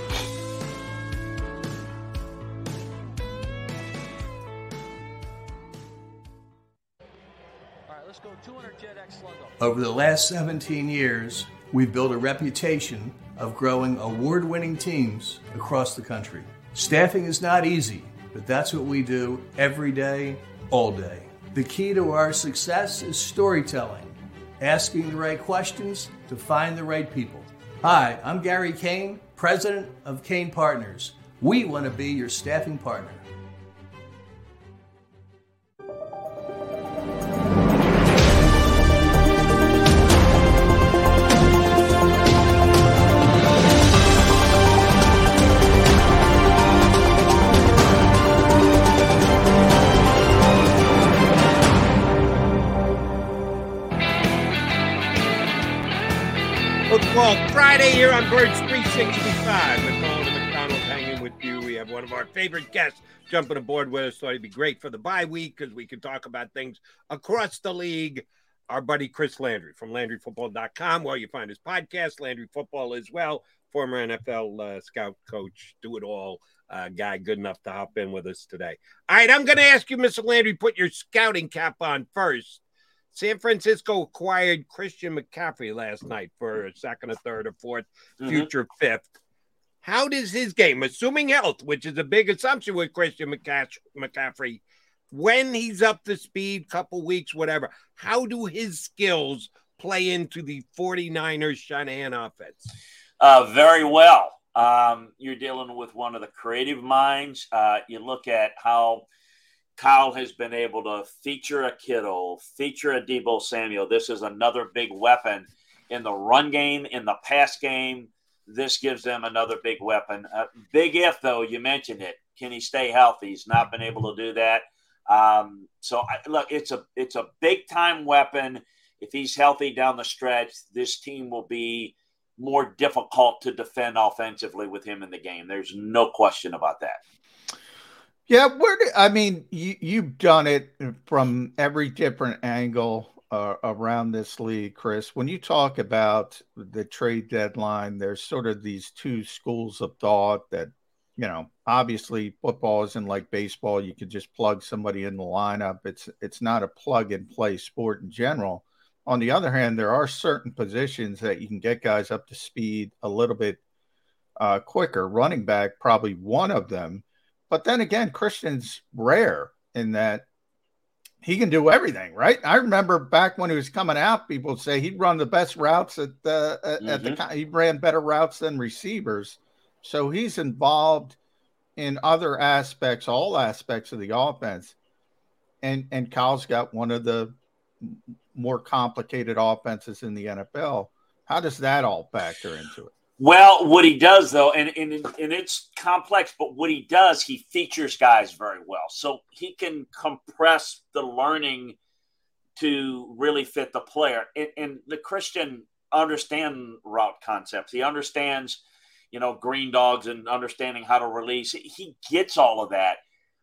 Over the last 17 years, we've built a reputation of growing award winning teams across the country. Staffing is not easy, but that's what we do every day, all day. The key to our success is storytelling, asking the right questions to find the right people. Hi, I'm Gary Kane, president of Kane Partners. We want to be your staffing partner. Football Friday here on Birds 365. McCall and McDonald hanging with you. We have one of our favorite guests jumping aboard with us. Thought it'd be great for the bye week because we can talk about things across the league. Our buddy Chris Landry from LandryFootball.com, where you find his podcast, Landry Football as well. Former NFL uh, scout coach, do it all uh, guy, good enough to hop in with us today. All right, I'm going to ask you, Mr. Landry, put your scouting cap on first. San Francisco acquired Christian McCaffrey last night for a second, a third, or 4th Mhm. future fifth. How does his game, assuming health, which is a big assumption with Christian McCaff- McCaffrey, when he's up to speed, couple weeks, whatever, how do his skills play into the 49ers Shanahan offense? Uh, very well. Um, you're dealing with one of the creative minds. Uh, you look at how Kyle has been able to feature a Kittle, feature a Deebo Samuel. This is another big weapon in the run game, in the pass game. This gives them another big weapon. Uh, big if, though, you mentioned it. Can he stay healthy? He's not been able to do that. Um, so I, look, it's a it's a big time weapon. If he's healthy down the stretch, this team will be more difficult to defend offensively with him in the game. There's no question about that. Yeah, where do, I mean, you you've done it from every different angle uh, around this league, Chris. When you talk about the trade deadline, there's sort of these two schools of thought that you know, obviously football isn't like baseball. You could just plug somebody in the lineup. It's it's not a plug and play sport in general. On the other hand, there are certain positions that you can get guys up to speed a little bit uh, quicker. Running back, probably one of them. But then again, Christian's rare in that he can do everything, right? I remember back when he was coming out, people would say he'd run the best routes at the at, at the mm-hmm. he ran better routes than receivers. So he's involved in other aspects, all aspects of the offense. And and Kyle's got one of the more complicated offenses in the NFL. How does that all factor into it? Well, what he does though, and, and and it's complex, but what he does, he features guys very well. So he can compress the learning to really fit the player. And, and the Christian understand route concepts. He understands, you know, green dogs and understanding how to release. He gets all of that.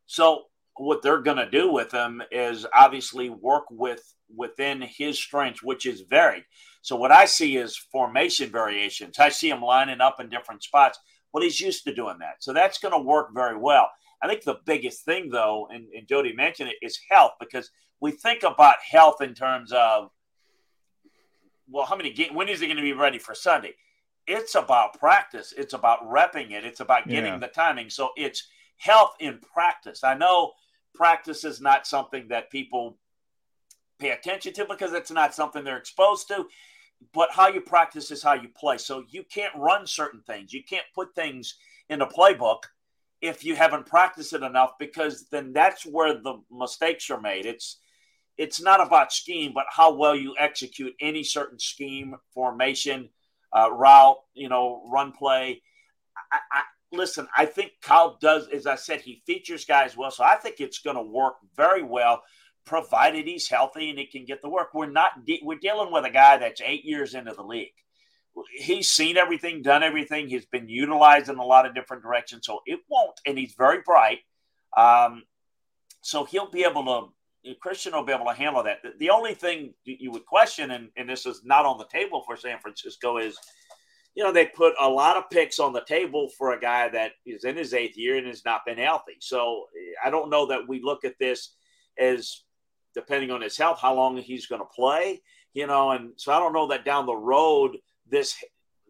So what they're going to do with him is obviously work with within his strengths, which is varied. So what I see is formation variations. I see him lining up in different spots. Well, he's used to doing that. So that's going to work very well. I think the biggest thing, though, and, and Jody mentioned it, is health because we think about health in terms of, well, how many games, when is he going to be ready for Sunday? It's about practice. It's about repping it. It's about getting yeah. the timing. So it's health in practice. I know practice is not something that people pay attention to because it's not something they're exposed to. But how you practice is how you play. So you can't run certain things. You can't put things in a playbook if you haven't practiced it enough because then that's where the mistakes are made. It's it's not about scheme, but how well you execute any certain scheme, formation, uh, route, you know, run play. I, I, listen, I think Kyle does, as I said, he features guys well. So I think it's going to work very well, provided he's healthy and he can get the work. We're not, de- we're dealing with a guy that's eight years into the league he's seen everything, done everything. He's been utilized in a lot of different directions. So it won't, and he's very bright. Um, so he'll be able to, Christian will be able to handle that. The only thing you would question, and, and this is not on the table for San Francisco, is you know, they put a lot of picks on the table for a guy that is in his eighth year and has not been healthy. So I don't know that we look at this as depending on his health, how long he's going to play, you know, and so I don't know that down the road this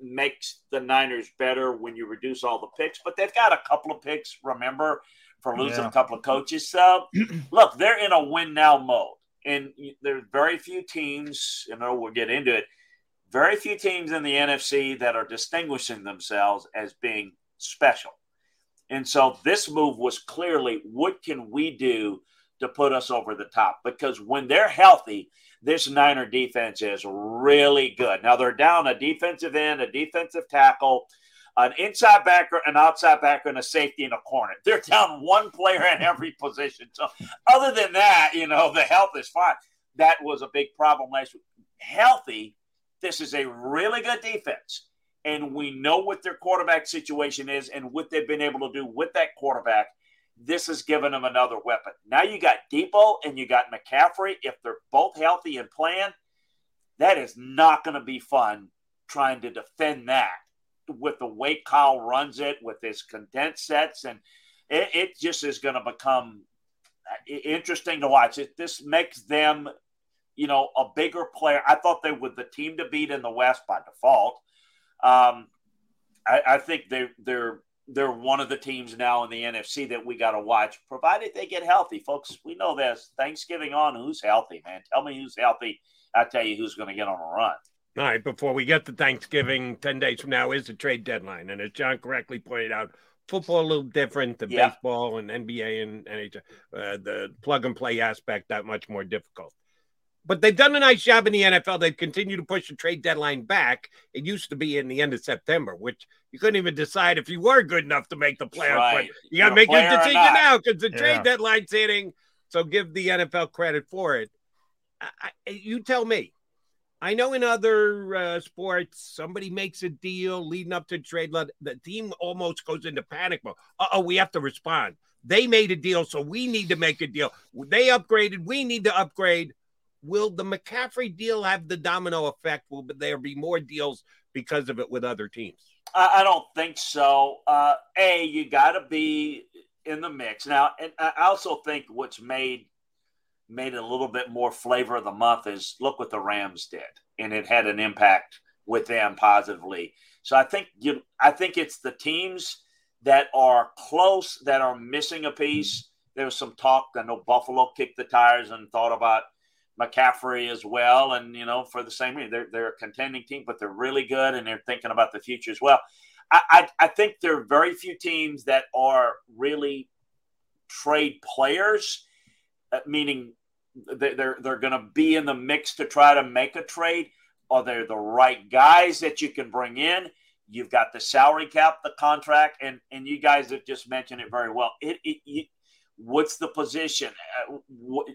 makes the Niners better when you reduce all the picks, but they've got a couple of picks, remember, for losing yeah. a couple of coaches. So, look, they're in a win now mode. And there's very few teams, you know, we'll get into it, very few teams in the NFC that are distinguishing themselves as being special. And so this move was clearly what can we do to put us over the top? Because when they're healthy, this Niner defense is really good. Now they're down a defensive end, a defensive tackle, an inside backer, an outside backer, and a safety and a corner. They're down one player in every position. So other than that, you know, the health is fine. That was a big problem last week. Healthy, this is a really good defense. And we know what their quarterback situation is and what they've been able to do with that quarterback this has given them another weapon. Now you got Deebo and you got McCaffrey. If they're both healthy and playing, that is not going to be fun trying to defend that with the way Kyle runs it, with his condensed sets, and it, it just is going to become uh, interesting to watch. It this makes them, you know, a bigger player. I thought they were the team to beat in the West by default. Um, I, I think they they're they're one of the teams now in the NFC that we got to watch, provided they get healthy, folks. We know this Thanksgiving on who's healthy, man. Tell me who's healthy. I'll tell you who's going to get on a run. All right, before we get to Thanksgiving, 10 days from now is the trade deadline. And as John correctly pointed out, football a little different than yeah. baseball and NBA and NHL. Uh, the plug and play aspect that much more difficult. But they've done a nice job in the NFL. They've continued to push the trade deadline back. It used to be in the end of September, which you couldn't even decide if you were good enough to make the playoffs. Right. But you got to make your decision now because the yeah. trade deadline's hitting. So give the NFL credit for it. I, I, you tell me. I know in other uh, sports, somebody makes a deal leading up to trade. The team almost goes into panic mode. oh, we have to respond. They made a deal, so we need to make a deal. They upgraded. We need to upgrade will the McCaffrey deal have the domino effect? Will there be more deals because of it with other teams? I, don't think so. Uh, a, you got to be in the mix now, and I also think what's made made a little bit more flavor of the month is look what the Rams did, and it had an impact with them positively. So I think you, I think it's the teams that are close that are missing a piece. There was some talk. I know Buffalo kicked the tires and thought about McCaffrey as well. And, you know, for the same reason, they're, they're a contending team, but they're really good and they're thinking about the future as well. I, I, I think there are very few teams that are really trade players, uh, meaning they're, they're going to be in the mix to try to make a trade. Are they the right guys that you can bring in? You've got the salary cap, the contract, and and you guys have just mentioned it very well. It, it you, what's the position uh, what,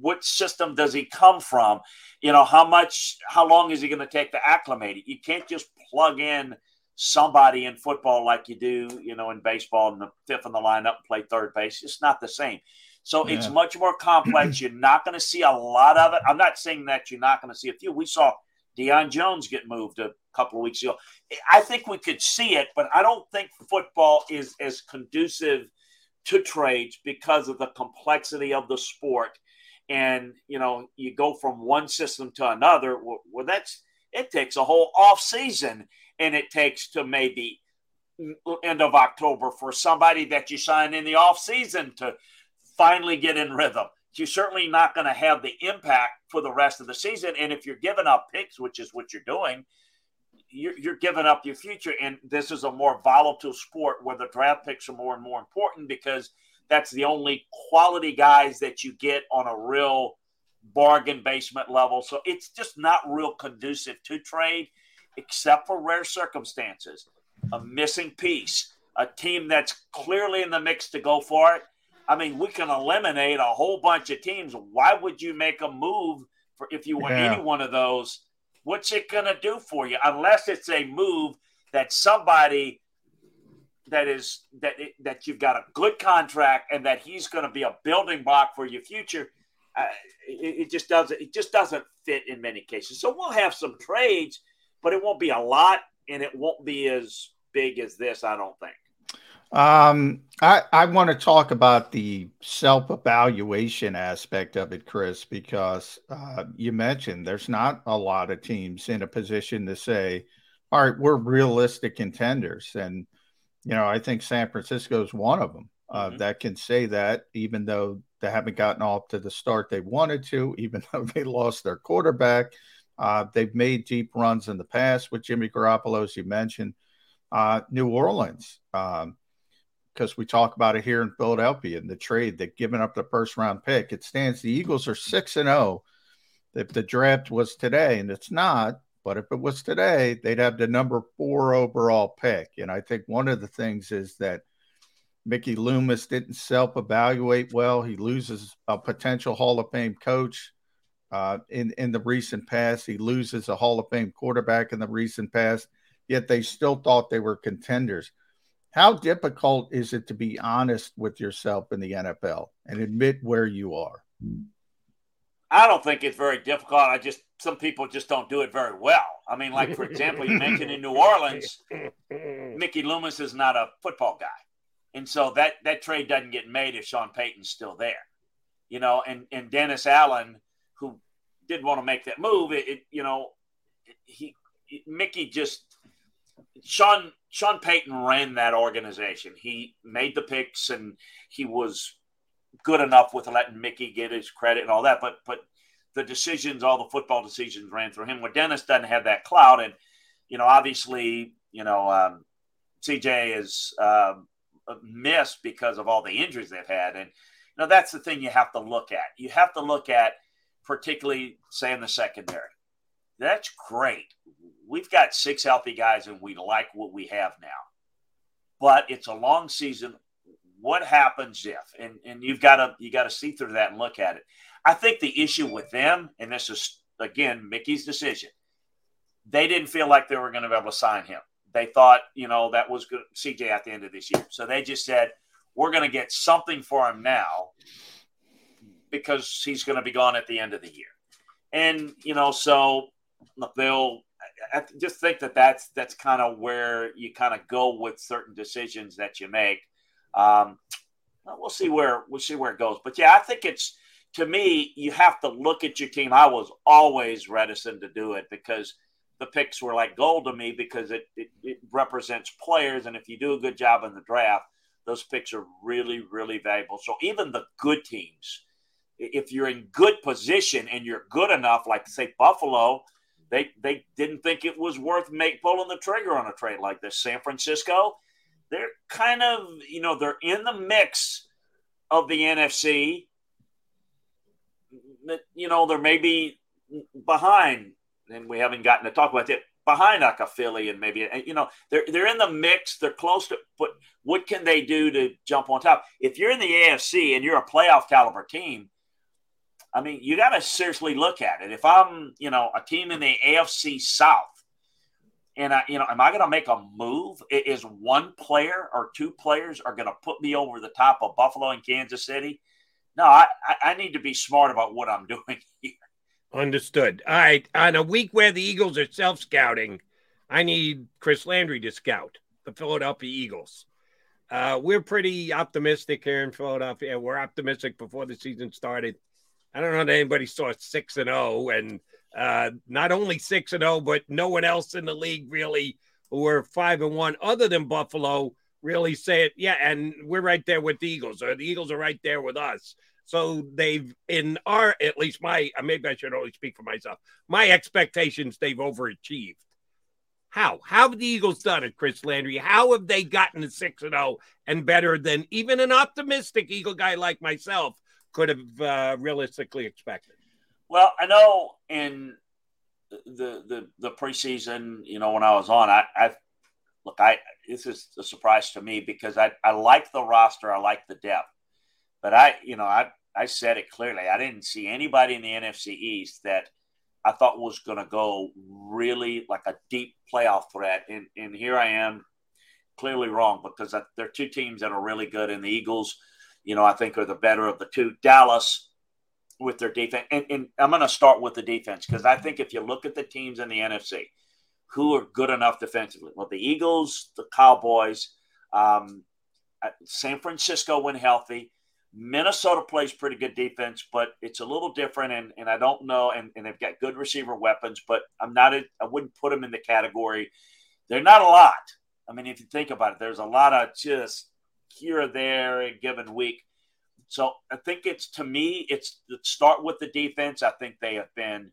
what system does he come from you know how much how long is he going to take to acclimate it you can't just plug in somebody in football like you do, you know, in baseball and the fifth in the lineup play third base. It's not the same. So yeah. it's much more complex. You're not going to see a lot of it. I'm not saying that you're not going to see a few. We saw Deion Jones get moved a couple of weeks ago. I think we could see it, but I don't think football is as conducive to trades because of the complexity of the sport. And you know, you go from one system to another. Well, well that's it takes a whole off season, and it takes to maybe end of October for somebody that you sign in the off season to finally get in rhythm. You're certainly not going to have the impact for the rest of the season. And if you're giving up picks, which is what you're doing, you're, you're giving up your future. And this is a more volatile sport where the draft picks are more and more important because that's the only quality guys that you get on a real bargain basement level. So it's just not real conducive to trade, except for rare circumstances. A missing piece, a team that's clearly in the mix to go for it. I mean, we can eliminate a whole bunch of teams. Why would you make a move for if you want yeah. any one of those? What's it going to do for you? Unless it's a move that somebody that is that that you've got a good contract and that he's going to be a building block for your future. Uh, it, it, just doesn't it just doesn't fit in many cases. So we'll have some trades, but it won't be a lot, and it won't be as big as this. I don't think. Um, I, I want to talk about the self evaluation aspect of it, Chris, because uh, you mentioned there's not a lot of teams in a position to say, all right, we're realistic contenders. And, you know, I think San Francisco is one of them uh, mm-hmm. that can say that, even though they haven't gotten off to the start they wanted to, even though they lost their quarterback. Uh, they've made deep runs in the past with Jimmy Garoppolo, as you mentioned. Uh, New Orleans, um, because we talk about it here in Philadelphia in the trade that giving up the first round pick. It stands the Eagles are six and zero. Oh. If the draft was today, and it's not, but if it was today, they'd have the number four overall pick. And I think one of the things is that Mickey Loomis didn't self evaluate well. He loses a potential Hall of Fame coach uh, in, in the recent past. He loses a Hall of Fame quarterback in the recent past, yet they still thought they were contenders. How difficult is it to be honest with yourself in the NFL and admit where you are? I don't think it's very difficult. I just some people just don't do it very well. I mean, like for example, you mentioned in New Orleans, Mickey Loomis is not a football guy, and so that that trade doesn't get made if Sean Payton's still there, you know. And and Dennis Allen, who did want to make that move, it, it you know, he Mickey just Sean Sean Payton ran that organization. He made the picks and he was good enough with letting Mickey get his credit and all that. But but the decisions, all the football decisions ran through him. Where Dennis doesn't have that clout, and you know, obviously, you know, um, CJ is um, missed because of all the injuries they've had, and you know that's the thing you have to look at. You have to look at, particularly, say in the secondary. That's great we've got six healthy guys and we like what we have now. But it's a long season. What happens if? And and you've got to you got to see through that and look at it. I think the issue with them, and this is again Mickey's decision, they didn't feel like they were going to be able to sign him. They thought, you know, that was good CJ at the end of this year. So they just said, we're going to get something for him now because he's going to be gone at the end of the year. And, you know, so they'll I just think that that's that's kind of where you kind of go with certain decisions that you make. Um, we'll see where we'll see where it goes. But yeah, I think it's to me you have to look at your team. I was always reticent to do it because the picks were like gold to me because it, it, it represents players, and if you do a good job in the draft, those picks are really really valuable. So even the good teams, if you're in good position and you're good enough, like say Buffalo they they didn't think it was worth make pulling the trigger on a trade like this. San Francisco, they're kind of you know they're in the mix of the NFC. You know they're maybe behind, and we haven't gotten to talk about it behind like a Philly and maybe you know they're they're in the mix. They're close to, but what can they do to jump on top? If you're in the AFC and you're a playoff caliber team, I mean, you got to seriously look at it. If I'm, you know, a team in the AFC South, And I, you know, am I going to make a move? Is one player or two players are going to put me over the top of Buffalo and Kansas City? No, I, I need to be smart about what I'm doing here. Understood. All right. On a week where the Eagles are self scouting, I need Chris Landry to scout the Philadelphia Eagles. Uh, we're pretty optimistic here in Philadelphia. We're optimistic before the season started. I don't know that anybody saw six and zero, and uh, not only six and zero, but no one else in the league really who were five and one, other than Buffalo, really say it. Yeah, and we're right there with the Eagles, or the Eagles are right there with us. So they've, in our, at least my, maybe I should only speak for myself. My expectations, they've overachieved. How? How have the Eagles done it, Chris Landry? How have they gotten to 6 and 0 and better than even an optimistic Eagle guy like myself could have uh, realistically expected? Well, I know in the the the preseason, you know, when I was on, I, I look, I this is a surprise to me because I I like the roster, I like the depth, but I, you know, I I said it clearly. I didn't see anybody in the NFC East that I thought was going to go really like a deep playoff threat. And, and here I am clearly wrong because there are two teams that are really good. And the Eagles, you know, I think are the better of the two. Dallas with their defense. And, and I'm going to start with the defense because I think if you look at the teams in the NFC who are good enough defensively, well, the Eagles, the Cowboys, um, San Francisco when healthy, Minnesota plays pretty good defense, but it's a little different. And, and I don't know. And, and they've got good receiver weapons, but I'm not, a, I wouldn't put them in the category. They're not a lot. I mean, if you think about it, there's a lot of just here or there a given week. So I think it's to me, it's start with the defense. I think they have been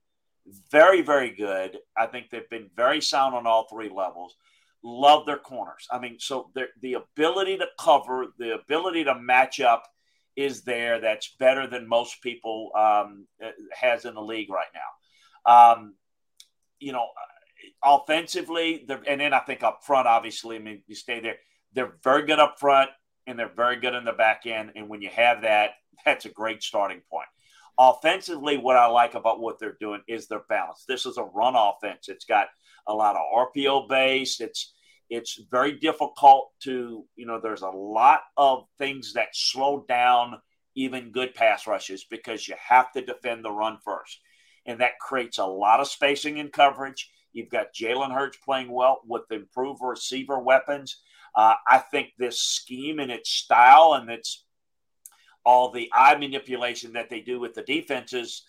very, very good. I think they've been very sound on all three levels. Love their corners. I mean, so the ability to cover, the ability to match up is there that's better than most people um, has in the league right now. Um, you know, offensively, and then I think up front, obviously, I mean, you stay there. They're very good up front and they're very good in the back end. And when you have that, that's a great starting point. Offensively, what I like about what they're doing is their balance. This is a run offense. It's got a lot of RPO based. It's it's very difficult to, you know, there's a lot of things that slow down even good pass rushes because you have to defend the run first. And that creates a lot of spacing and coverage. You've got Jalen Hurts playing well with improved receiver weapons. Uh, I think this scheme and its style and its all the eye manipulation that they do with the defenses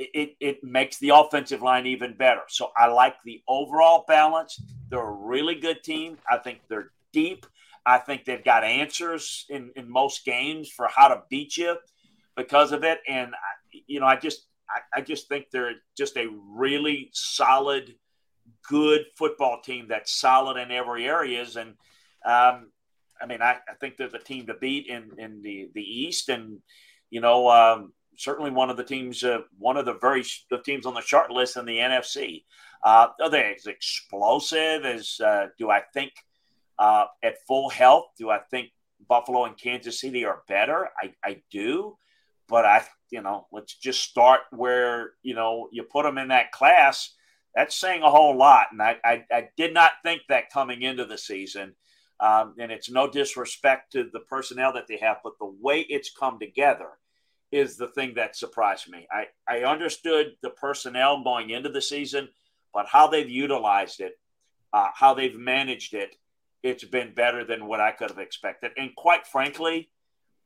it, it makes the offensive line even better. So I like the overall balance. They're a really good team. I think they're deep. I think they've got answers in, in most games for how to beat you because of it. And, you know, I just, I, just think they're just a really solid, good football team that's solid in every areas. And, um, I mean, I, I think they're the team to beat in, in the, the East. And, you know, um, certainly one of the teams, uh, one of the very the teams on the chart list in the NFC. Uh, are they as explosive as uh, do I think uh, at full health? Do I think Buffalo and Kansas City are better? I, I do, but I you know let's just start where you know you put them in that class. That's saying a whole lot, and I I, I did not think that coming into the season. Um, and it's no disrespect to the personnel that they have, but the way it's come together is the thing that surprised me. I, I understood the personnel going into the season, but how they've utilized it, uh, how they've managed it, it's been better than what I could have expected. And quite frankly,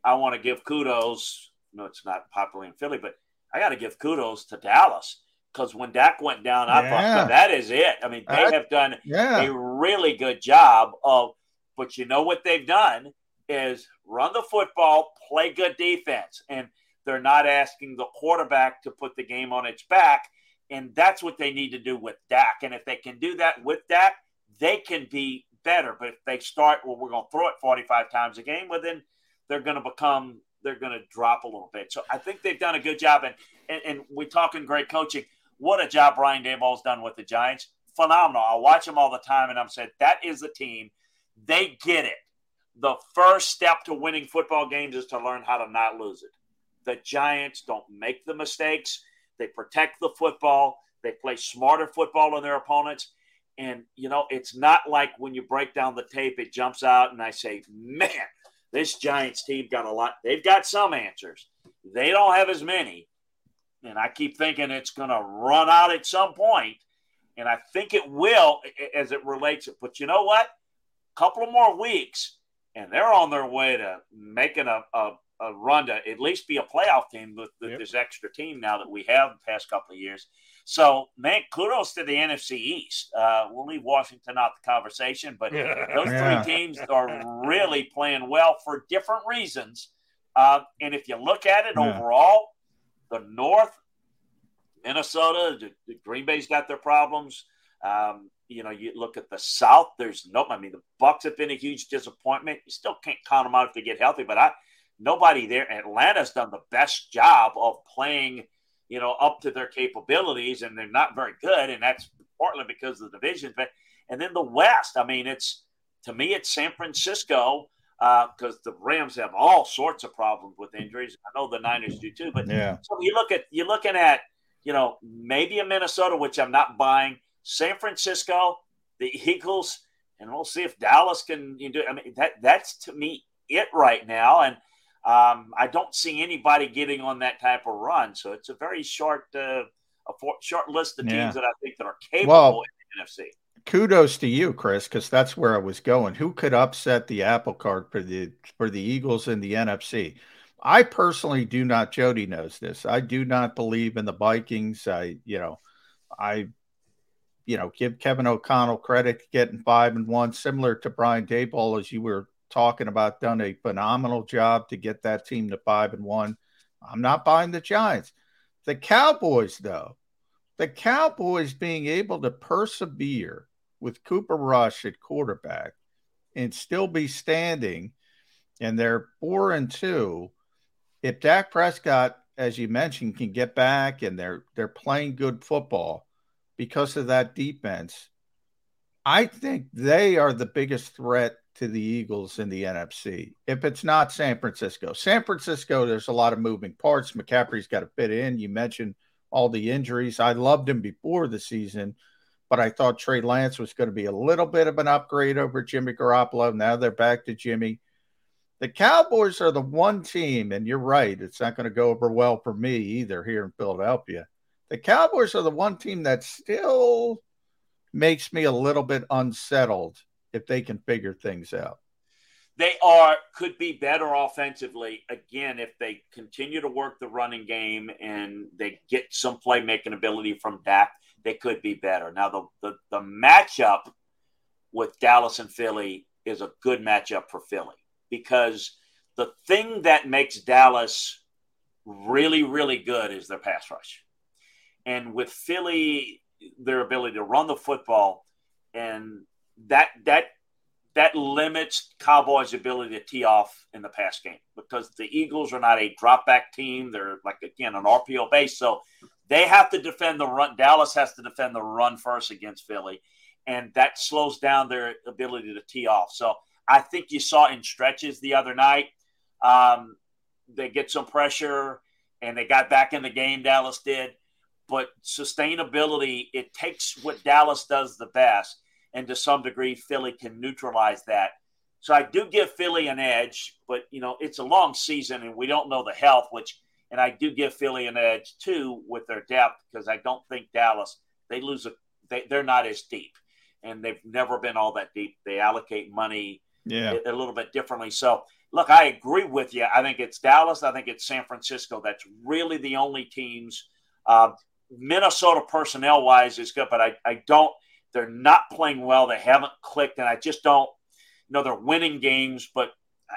I want to give kudos. No, it's not popular in Philly, but I got to give kudos to Dallas because when Dak went down, I yeah. thought that is it. I mean, they have done yeah. a really good job of, but you know what they've done is run the football, play good defense, and – they're not asking the quarterback to put the game on its back. And that's what they need to do with Dak. And if they can do that with Dak, they can be better. But if they start, well, we're going to throw it 45 times a game, well, then they're going to become, they're going to drop a little bit. So I think they've done a good job. And, and, and we're talking great coaching. What a job Brian Daboll's done with the Giants. Phenomenal. I watch them all the time, and I'm saying that is the team. They get it. The first step to winning football games is to learn how to not lose it the Giants don't make the mistakes. They protect the football. They play smarter football than their opponents. And, you know, it's not like when you break down the tape, it jumps out and I say, man, this Giants team got a lot. They've got some answers. They don't have as many. And I keep thinking it's going to run out at some point, And I think it will as it relates. But you know what? A couple of more weeks, and they're on their way to making a, a, a run to at least be a playoff team with, with yep. this extra team now that we have the past couple of years. So, man, kudos to the NFC East. Uh, we'll leave Washington out the conversation, but those yeah. three teams are really playing well for different reasons. Uh, and if you look at it yeah. overall, the North, Minnesota, the, the Green Bay's got their problems. Um, you know, you look at the South. There's no. I mean, the Bucs have been a huge disappointment. You still can't count them out if they get healthy. But I, nobody there. Atlanta's done the best job of playing you know, up to their capabilities, and they're not very good, and that's partly because of the division. But and then the West, I mean, it's to me, it's San Francisco because uh, the Rams have all sorts of problems with injuries. I know the Niners do too, but yeah. So you look at you're looking at you know maybe a Minnesota, which I'm not buying. San Francisco, the Eagles, and we'll see if Dallas can you do. I mean that that's to me it right now, and um, I don't see anybody getting on that type of run. So it's a very short, uh, a for, short list of teams yeah. that I think that are capable well, in the NFC. Kudos to you, Chris, because that's where I was going. Who could upset the apple cart for the for the Eagles in the NFC? I personally do not. Jody knows this. I do not believe in the Vikings. I, you know, I, you know, give Kevin O'Connell credit getting five and one, similar to Brian Daboll, as you were talking about done a phenomenal job to get that team to five and one. I'm not buying the Giants. The Cowboys, though, the Cowboys being able to persevere with Cooper Rush at quarterback and still be standing, and they're four and two. If Dak Prescott, as you mentioned, can get back and they're they're playing good football because of that defense, I think they are the biggest threat to the Eagles in the NFC. If it's not San Francisco, San Francisco, there's a lot of moving parts. McCaffrey's got to fit in. You mentioned all the injuries. I loved him before the season, but I thought Trey Lance was going to be a little bit of an upgrade over Jimmy Garoppolo. Now they're back to Jimmy. The Cowboys are the one team, and you're right, it's not going to go over well for me either here in Philadelphia. The Cowboys are the one team that still makes me a little bit unsettled if they can figure things out. They are could be better offensively again if they continue to work the running game and they get some playmaking ability from Dak. They could be better. Now the the, the matchup with Dallas and Philly is a good matchup for Philly because the thing that makes Dallas really, really good is their pass rush. And with Philly, their ability to run the football and that that that limits Cowboys' ability to tee off in the pass game because the Eagles are not a drop back team. They're like again an RPO base, so they have to defend the run. Dallas has to defend the run first against Philly, and that slows down their ability to tee off. So I think you saw in stretches the other night. Um, they get some pressure and they got back in the game. Dallas did, but sustainability it takes what Dallas does the best and to some degree, Philly can neutralize that. So I do give Philly an edge, but you know it's a long season and we don't know the health. Which, and I do give Philly an edge too with their depth because I don't think Dallas they lose a they, they're not as deep and they've never been all that deep. They allocate money yeah. a, a little bit differently. So look, I agree with you. I think it's Dallas. I think it's San Francisco. That's really the only teams. Uh, Minnesota personnel wise is good, but I, I don't they're not playing well. They haven't clicked, and I just don't. You know, they're winning games, but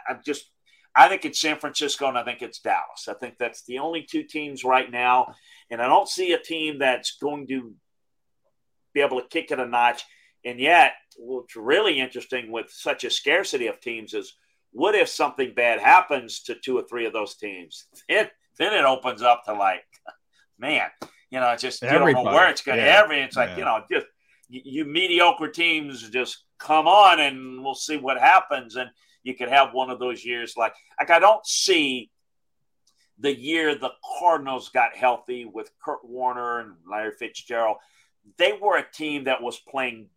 I'm just. I think it's San Francisco, and I think it's Dallas. I think that's the only two teams right now, and I don't see a team that's going to be able to kick it a notch. And yet, what's really interesting with such a scarcity of teams is what if something bad happens to two or three of those teams? Then, then it opens up to like, man, you know, just Everybody. you don't know where it's going. Yeah. Every it's like yeah. you know, just you mediocre teams just come on and we'll see what happens. And you could have one of those years like like I don't see the year the Cardinals got healthy with Kurt Warner and Larry Fitzgerald. They were a team that was playing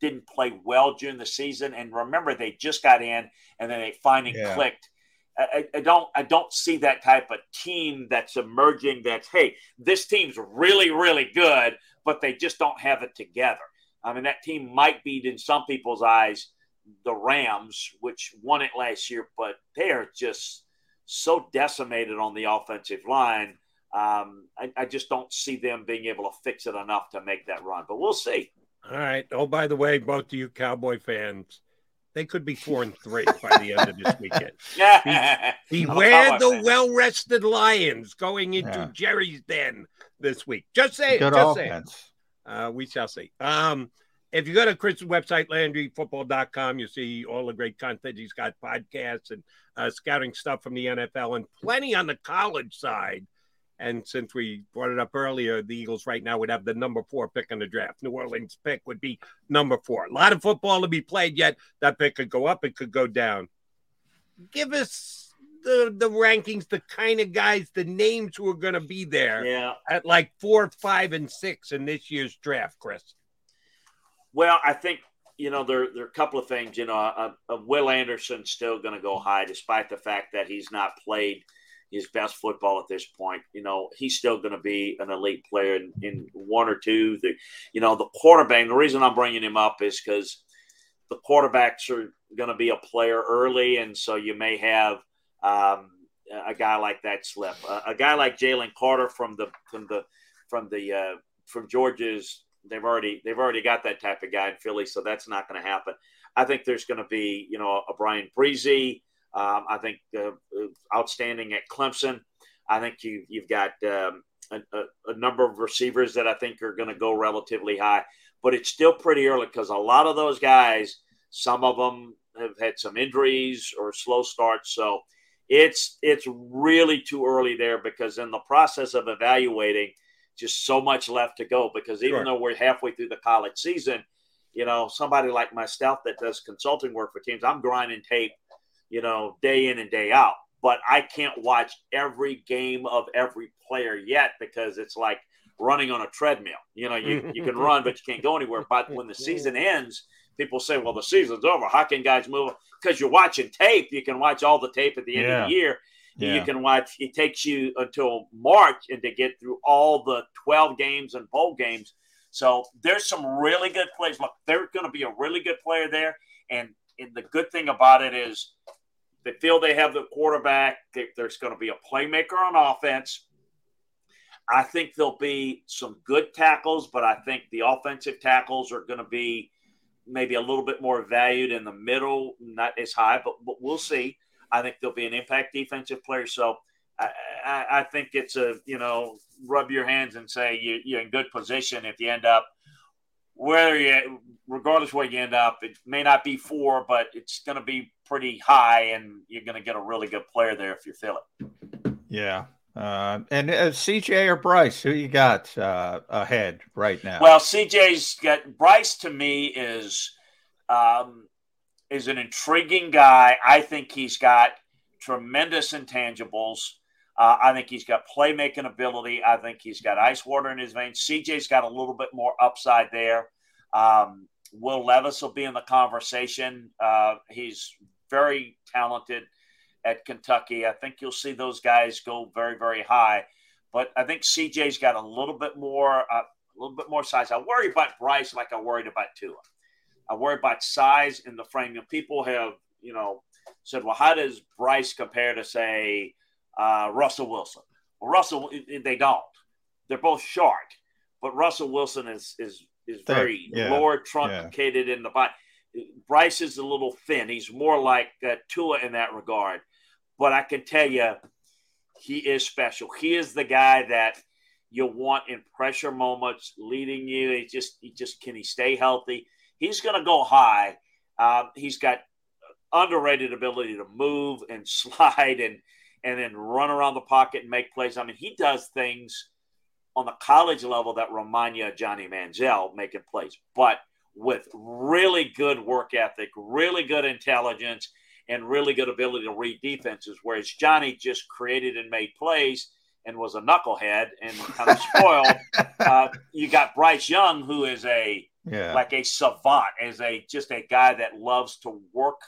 didn't play well during the season. And remember, they just got in and then they finally Yeah. clicked. I, I don't I don't see that type of team that's emerging that's hey this team's really really good but they just don't have it together. I mean that team might be in some people's eyes the Rams which won it last year but they are just so decimated on the offensive line. Um, I, I just don't see them being able to fix it enough to make that run but we'll see. All right. Oh, by the way, both of you Cowboy fans, they could be four and three by the end of this weekend. Be- beware I'm a Cowboy the fan. well-rested Lions going into Yeah. Jerry's den this week. Just say it. Good Just say it. Uh, we shall see. Um, if you go to Chris's website, LandryFootball.com, you see all the great content. He's got podcasts and uh, scouting stuff from the NFL and plenty on the college side. And since we brought it up earlier, the Eagles right now would have the number four pick in the draft. New Orleans pick would be number four. A lot of football to be played yet. That pick could go up, it could go down. Give us the the rankings, the kind of guys, the names who are going to be there Yeah. at like four, five, and six in this year's draft, Chris. Well, I think you know there there are a couple of things. You know, uh, uh, Will Anderson's still going to go high, despite the fact that he's not played his best football at this point. You know, he's still going to be an elite player in, in one or two. The, you know, the quarterback. The reason I'm bringing him up is because the quarterbacks are going to be a player early, and so you may have um, a guy like that slip. A, a guy like Jalen Carter from the from the from the uh, from Georgia's. They've already they've already got that type of guy in Philly, so that's not going to happen. I think there's going to be you know a Bryan Bresee. Um, I think uh, outstanding at Clemson. I think you you've got um, a, a, number of receivers that I think are going to go relatively high, but it's still pretty early because a lot of those guys, some of them have had some injuries or slow starts, so it's it's really too early there because in the process of evaluating, just so much left to go. Because even Sure. though we're halfway through the college season, you know, somebody like myself that does consulting work for teams, I'm grinding tape, you know, day in and day out. But I can't watch every game of every player yet because it's like running on a treadmill. You know, you, you can run, but you can't go anywhere. But when the season ends, people say, well, the season's over. How can guys move? Because you're watching tape. You can watch all the tape at the end of the year. Yeah. You can watch, it takes you until March and to get through all the 12 games and bowl games. So there's some really good plays. Look, there's going to be a really good player there. And, and the good thing about it is they feel they have the quarterback. There- There's going to be a playmaker on offense. I think there'll be some good tackles, but I think the offensive tackles are going to be maybe a little bit more valued in the middle, not as high, but, but we'll see. I think there'll be an impact defensive player. So I, I, I think it's a, you know, rub your hands and say you, you're in good position if you end up where you, regardless where you end up, it may not be four, but it's going to be pretty high, and you're going to get a really good player there if you feel it. Yeah. Uh, and uh, CJ or Bryce, who you got uh, ahead right now? Well, CJ's got Bryce to me is um, is an intriguing guy. I think he's got tremendous intangibles. Uh, I think he's got playmaking ability. I think he's got ice water in his veins. CJ's got a little bit more upside there. Um, Will Levis will be in the conversation. Uh, he's very talented at Kentucky. I think you'll see those guys go very, very high. But I think CJ's got a little bit more, uh, a little bit more size. I worry about Bryce like I worried about Tua. I worry about size in the frame. You know, people have, you know, said, well, how does Bryce compare to say uh, Russell Wilson? Well, Russell, they don't. They're both short, but Russell Wilson is is is very yeah, lower truncated in the body. Bryce is a little thin. He's more like uh, Tua in that regard. But I can tell you, he is special. He is the guy that you want in pressure moments, leading you. He just, he just can he stay healthy? He's going to go high. Um, he's got underrated ability to move and slide and and then run around the pocket and make plays. I mean, he does things on the college level that remind you of Johnny Manziel making plays, but with really good work ethic, really good intelligence, and really good ability to read defenses. Whereas Johnny just created and made plays and was a knucklehead and kind of spoiled. uh, you got Bryce Young, who is a Yeah. like a savant, as a just a guy that loves to work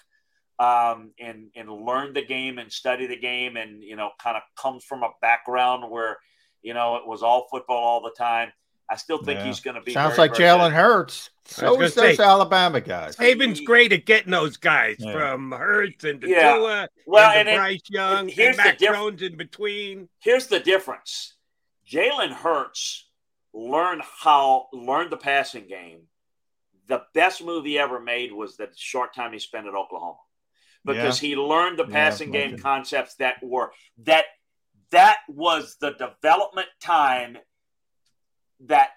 um, and and learn the game and study the game, and you know, kind of comes from a background where you know it was all football all the time. I still think Yeah. he's going to be Sounds very, like very Jalen good. Hurts. I So gonna is those say- Alabama guys. Saban's great at getting those guys Yeah. from Hurts and Yeah. Tua Well, and, and to it- Bryce Young here's and the Mac diff- Jones in between. Here's the difference: Jalen Hurts learned how learned the passing game. The best move he ever made was the short time he spent at Oklahoma, because Yeah. he learned the Yeah, passing game concepts that were that that was the development time that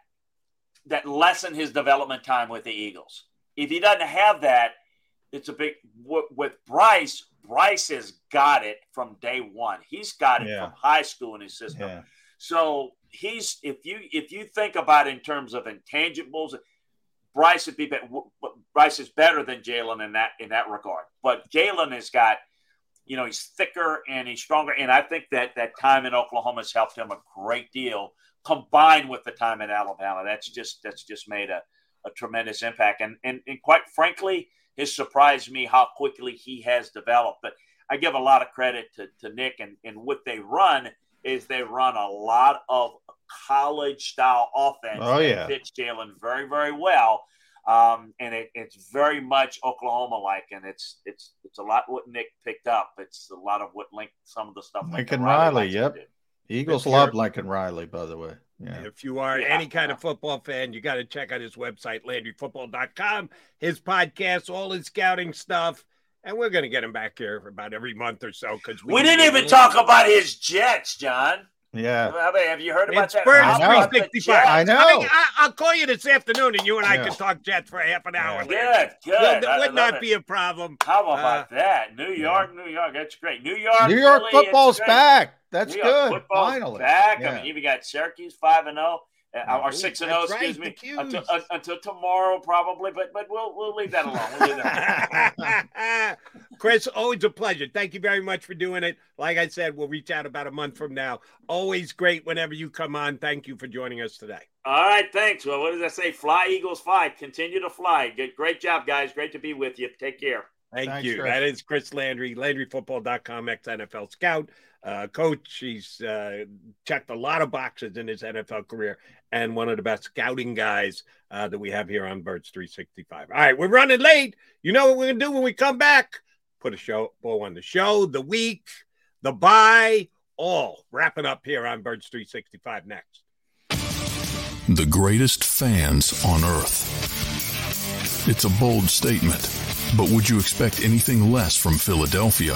that lessen his development time with the Eagles. If he doesn't have that, it's a big with, with Bryce. Bryce has got it from day one. He's got it Yeah. from high school in his system. Yeah. So he's if you if you think about it in terms of intangibles, Bryce would be bet- w- w- Bryce is better than Jalen in that in that regard. But Jalen has got, you know, he's thicker and he's stronger, and I think that that time in Oklahoma has helped him a great deal. Combined with the time in Alabama, that's just that's just made a, a tremendous impact. And, and and quite frankly, has surprised me how quickly he has developed. But I give a lot of credit to, to Nick and, and what they run is they run a lot of college style offense. Oh, yeah. fits Jalen very, very well. Um, and it, it's very much Oklahoma like, and it's it's it's a lot what Nick picked up. It's a lot of what Link some of the stuff Lincoln Lincoln Riley. to Yep. Do. Eagles love you're- Lincoln Riley, by the way. Yeah. If you are Yeah. any kind of football fan, you got to check out his website, LandryFootball.com, his podcast, all his scouting stuff. And we're going to get him back here for about every month or so because We didn't even talk about his Jets, John. Yeah. Have you heard about it's that? Birds I know. 365. I know. I mean, I, will call you this afternoon and you and I yeah. can talk Jets for half an hour. Yeah. Good, good. Well, that would not it. be a problem. How about uh, that? New York, yeah. New York. That's great. New York. New York Philly, football's back. That's New good. Football's Finally. back. Yeah. I mean, you got Syracuse 5 and 0. Uh, our six and oh, zero, excuse me, until, uh, until, tomorrow probably. But but we'll we'll leave that alone. We'll leave that alone. Chris, always a pleasure. Thank you very much for doing it. Like I said, we'll reach out about a month from now. Always great whenever you come on. Thank you for joining us today. All right, thanks. Well, what does I say? Fly Eagles, fly. Continue to fly. Good, great job, guys. Great to be with you. Take care. Thank Thanks, you. Chris. That is Chris Landry, LandryFootball.com, ex NFL scout uh, coach. He's uh, checked a lot of boxes in his NFL career and one of the best scouting guys uh, that we have here on Birds 365. All right, we're running late. You know what we're going to do when we come back? Put a show bow on the show, the week, the bye, all wrapping up here on Birds 365 next. The greatest fans on earth. It's a bold statement, but would you expect anything less from Philadelphia?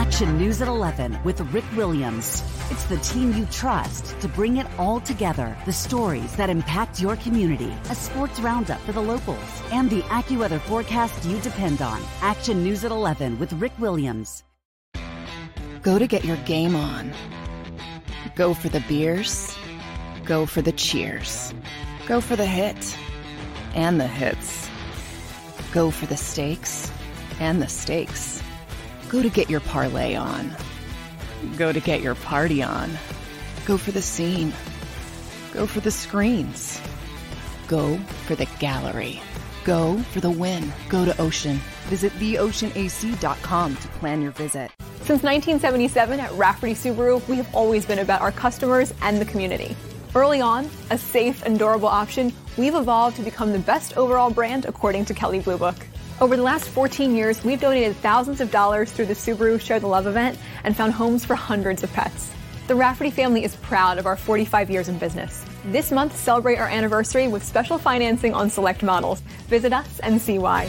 Action News at 11 with Rick Williams. It's the team you trust to bring it all together. The stories that impact your community, a sports roundup for the locals, and the AccuWeather forecast you depend on. Action News at 11 with Rick Williams. Go to get your game on. Go for the beers. Go for the cheers. Go for the hit and the hits. Go for the stakes and the stakes. Go to get your parlay on. Go to get your party on. Go for the scene. Go for the screens. Go for the gallery. Go for the win. Go to Ocean. Visit theoceanac.com to plan your visit. Since 1977 at Rafferty Subaru, we have always been about our customers and the community. Early on, a safe and durable option, we've evolved to become the best overall brand according to Kelley Blue Book. Over the last 14 years, we've donated thousands of dollars through the Subaru Share the Love event and found homes for hundreds of pets. The Rafferty family is proud of our 45 years in business. This month, celebrate our anniversary with special financing on select models. Visit us and see why.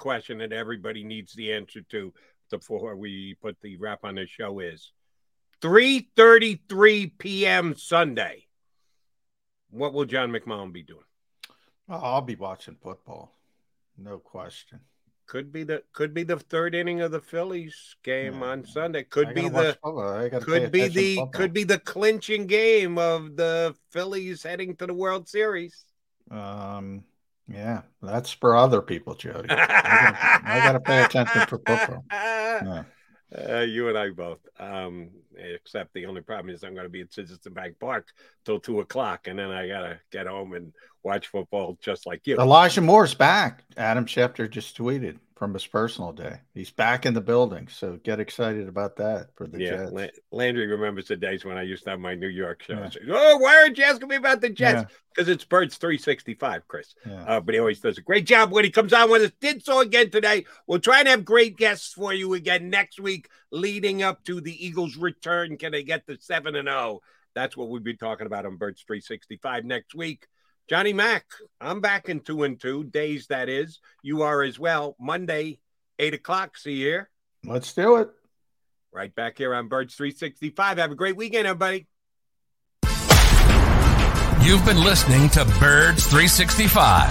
Question that everybody needs the answer to before we put the wrap on the show is 3:33 p.m. Sunday. What will John McMahon be doing? Well, I'll be watching football, no question. Could be the could be the third inning of the Phillies game on Sunday. Could be the watch football. I gotta pay could be the football. could be the clinching game of the Phillies heading to the World Series. Um, yeah, that's for other people, Jody. I gotta, pay attention for football. Yeah. Uh, you and I both. Um, except the only problem is I'm going to be at Citizen Bank Park till two o'clock, and then I gotta get home and watch football just like you. Elijah Moore's back. Adam Schefter just tweeted from his personal day. He's back in the building, so get excited about that for the yeah, Jets. La- Landry remembers the days when I used to have my New York show. Yeah. Oh, why aren't you asking me about the Jets? Yeah. Because it's Birds 365, Chris. Yeah. Uh, but he always does a great job when he comes on with us. Did so again today. We'll try and have great guests for you again next week, leading up to the Eagles' return. Can they get the 7 and 0? That's what we'll be talking about on Birds 365 next week. Johnny Mack, I'm back in two and two days, that is. You are as well. Monday, 8 o'clock. See you here. Let's do it. Right back here on Birds 365. Have a great weekend, everybody. You've been listening to Birds 365,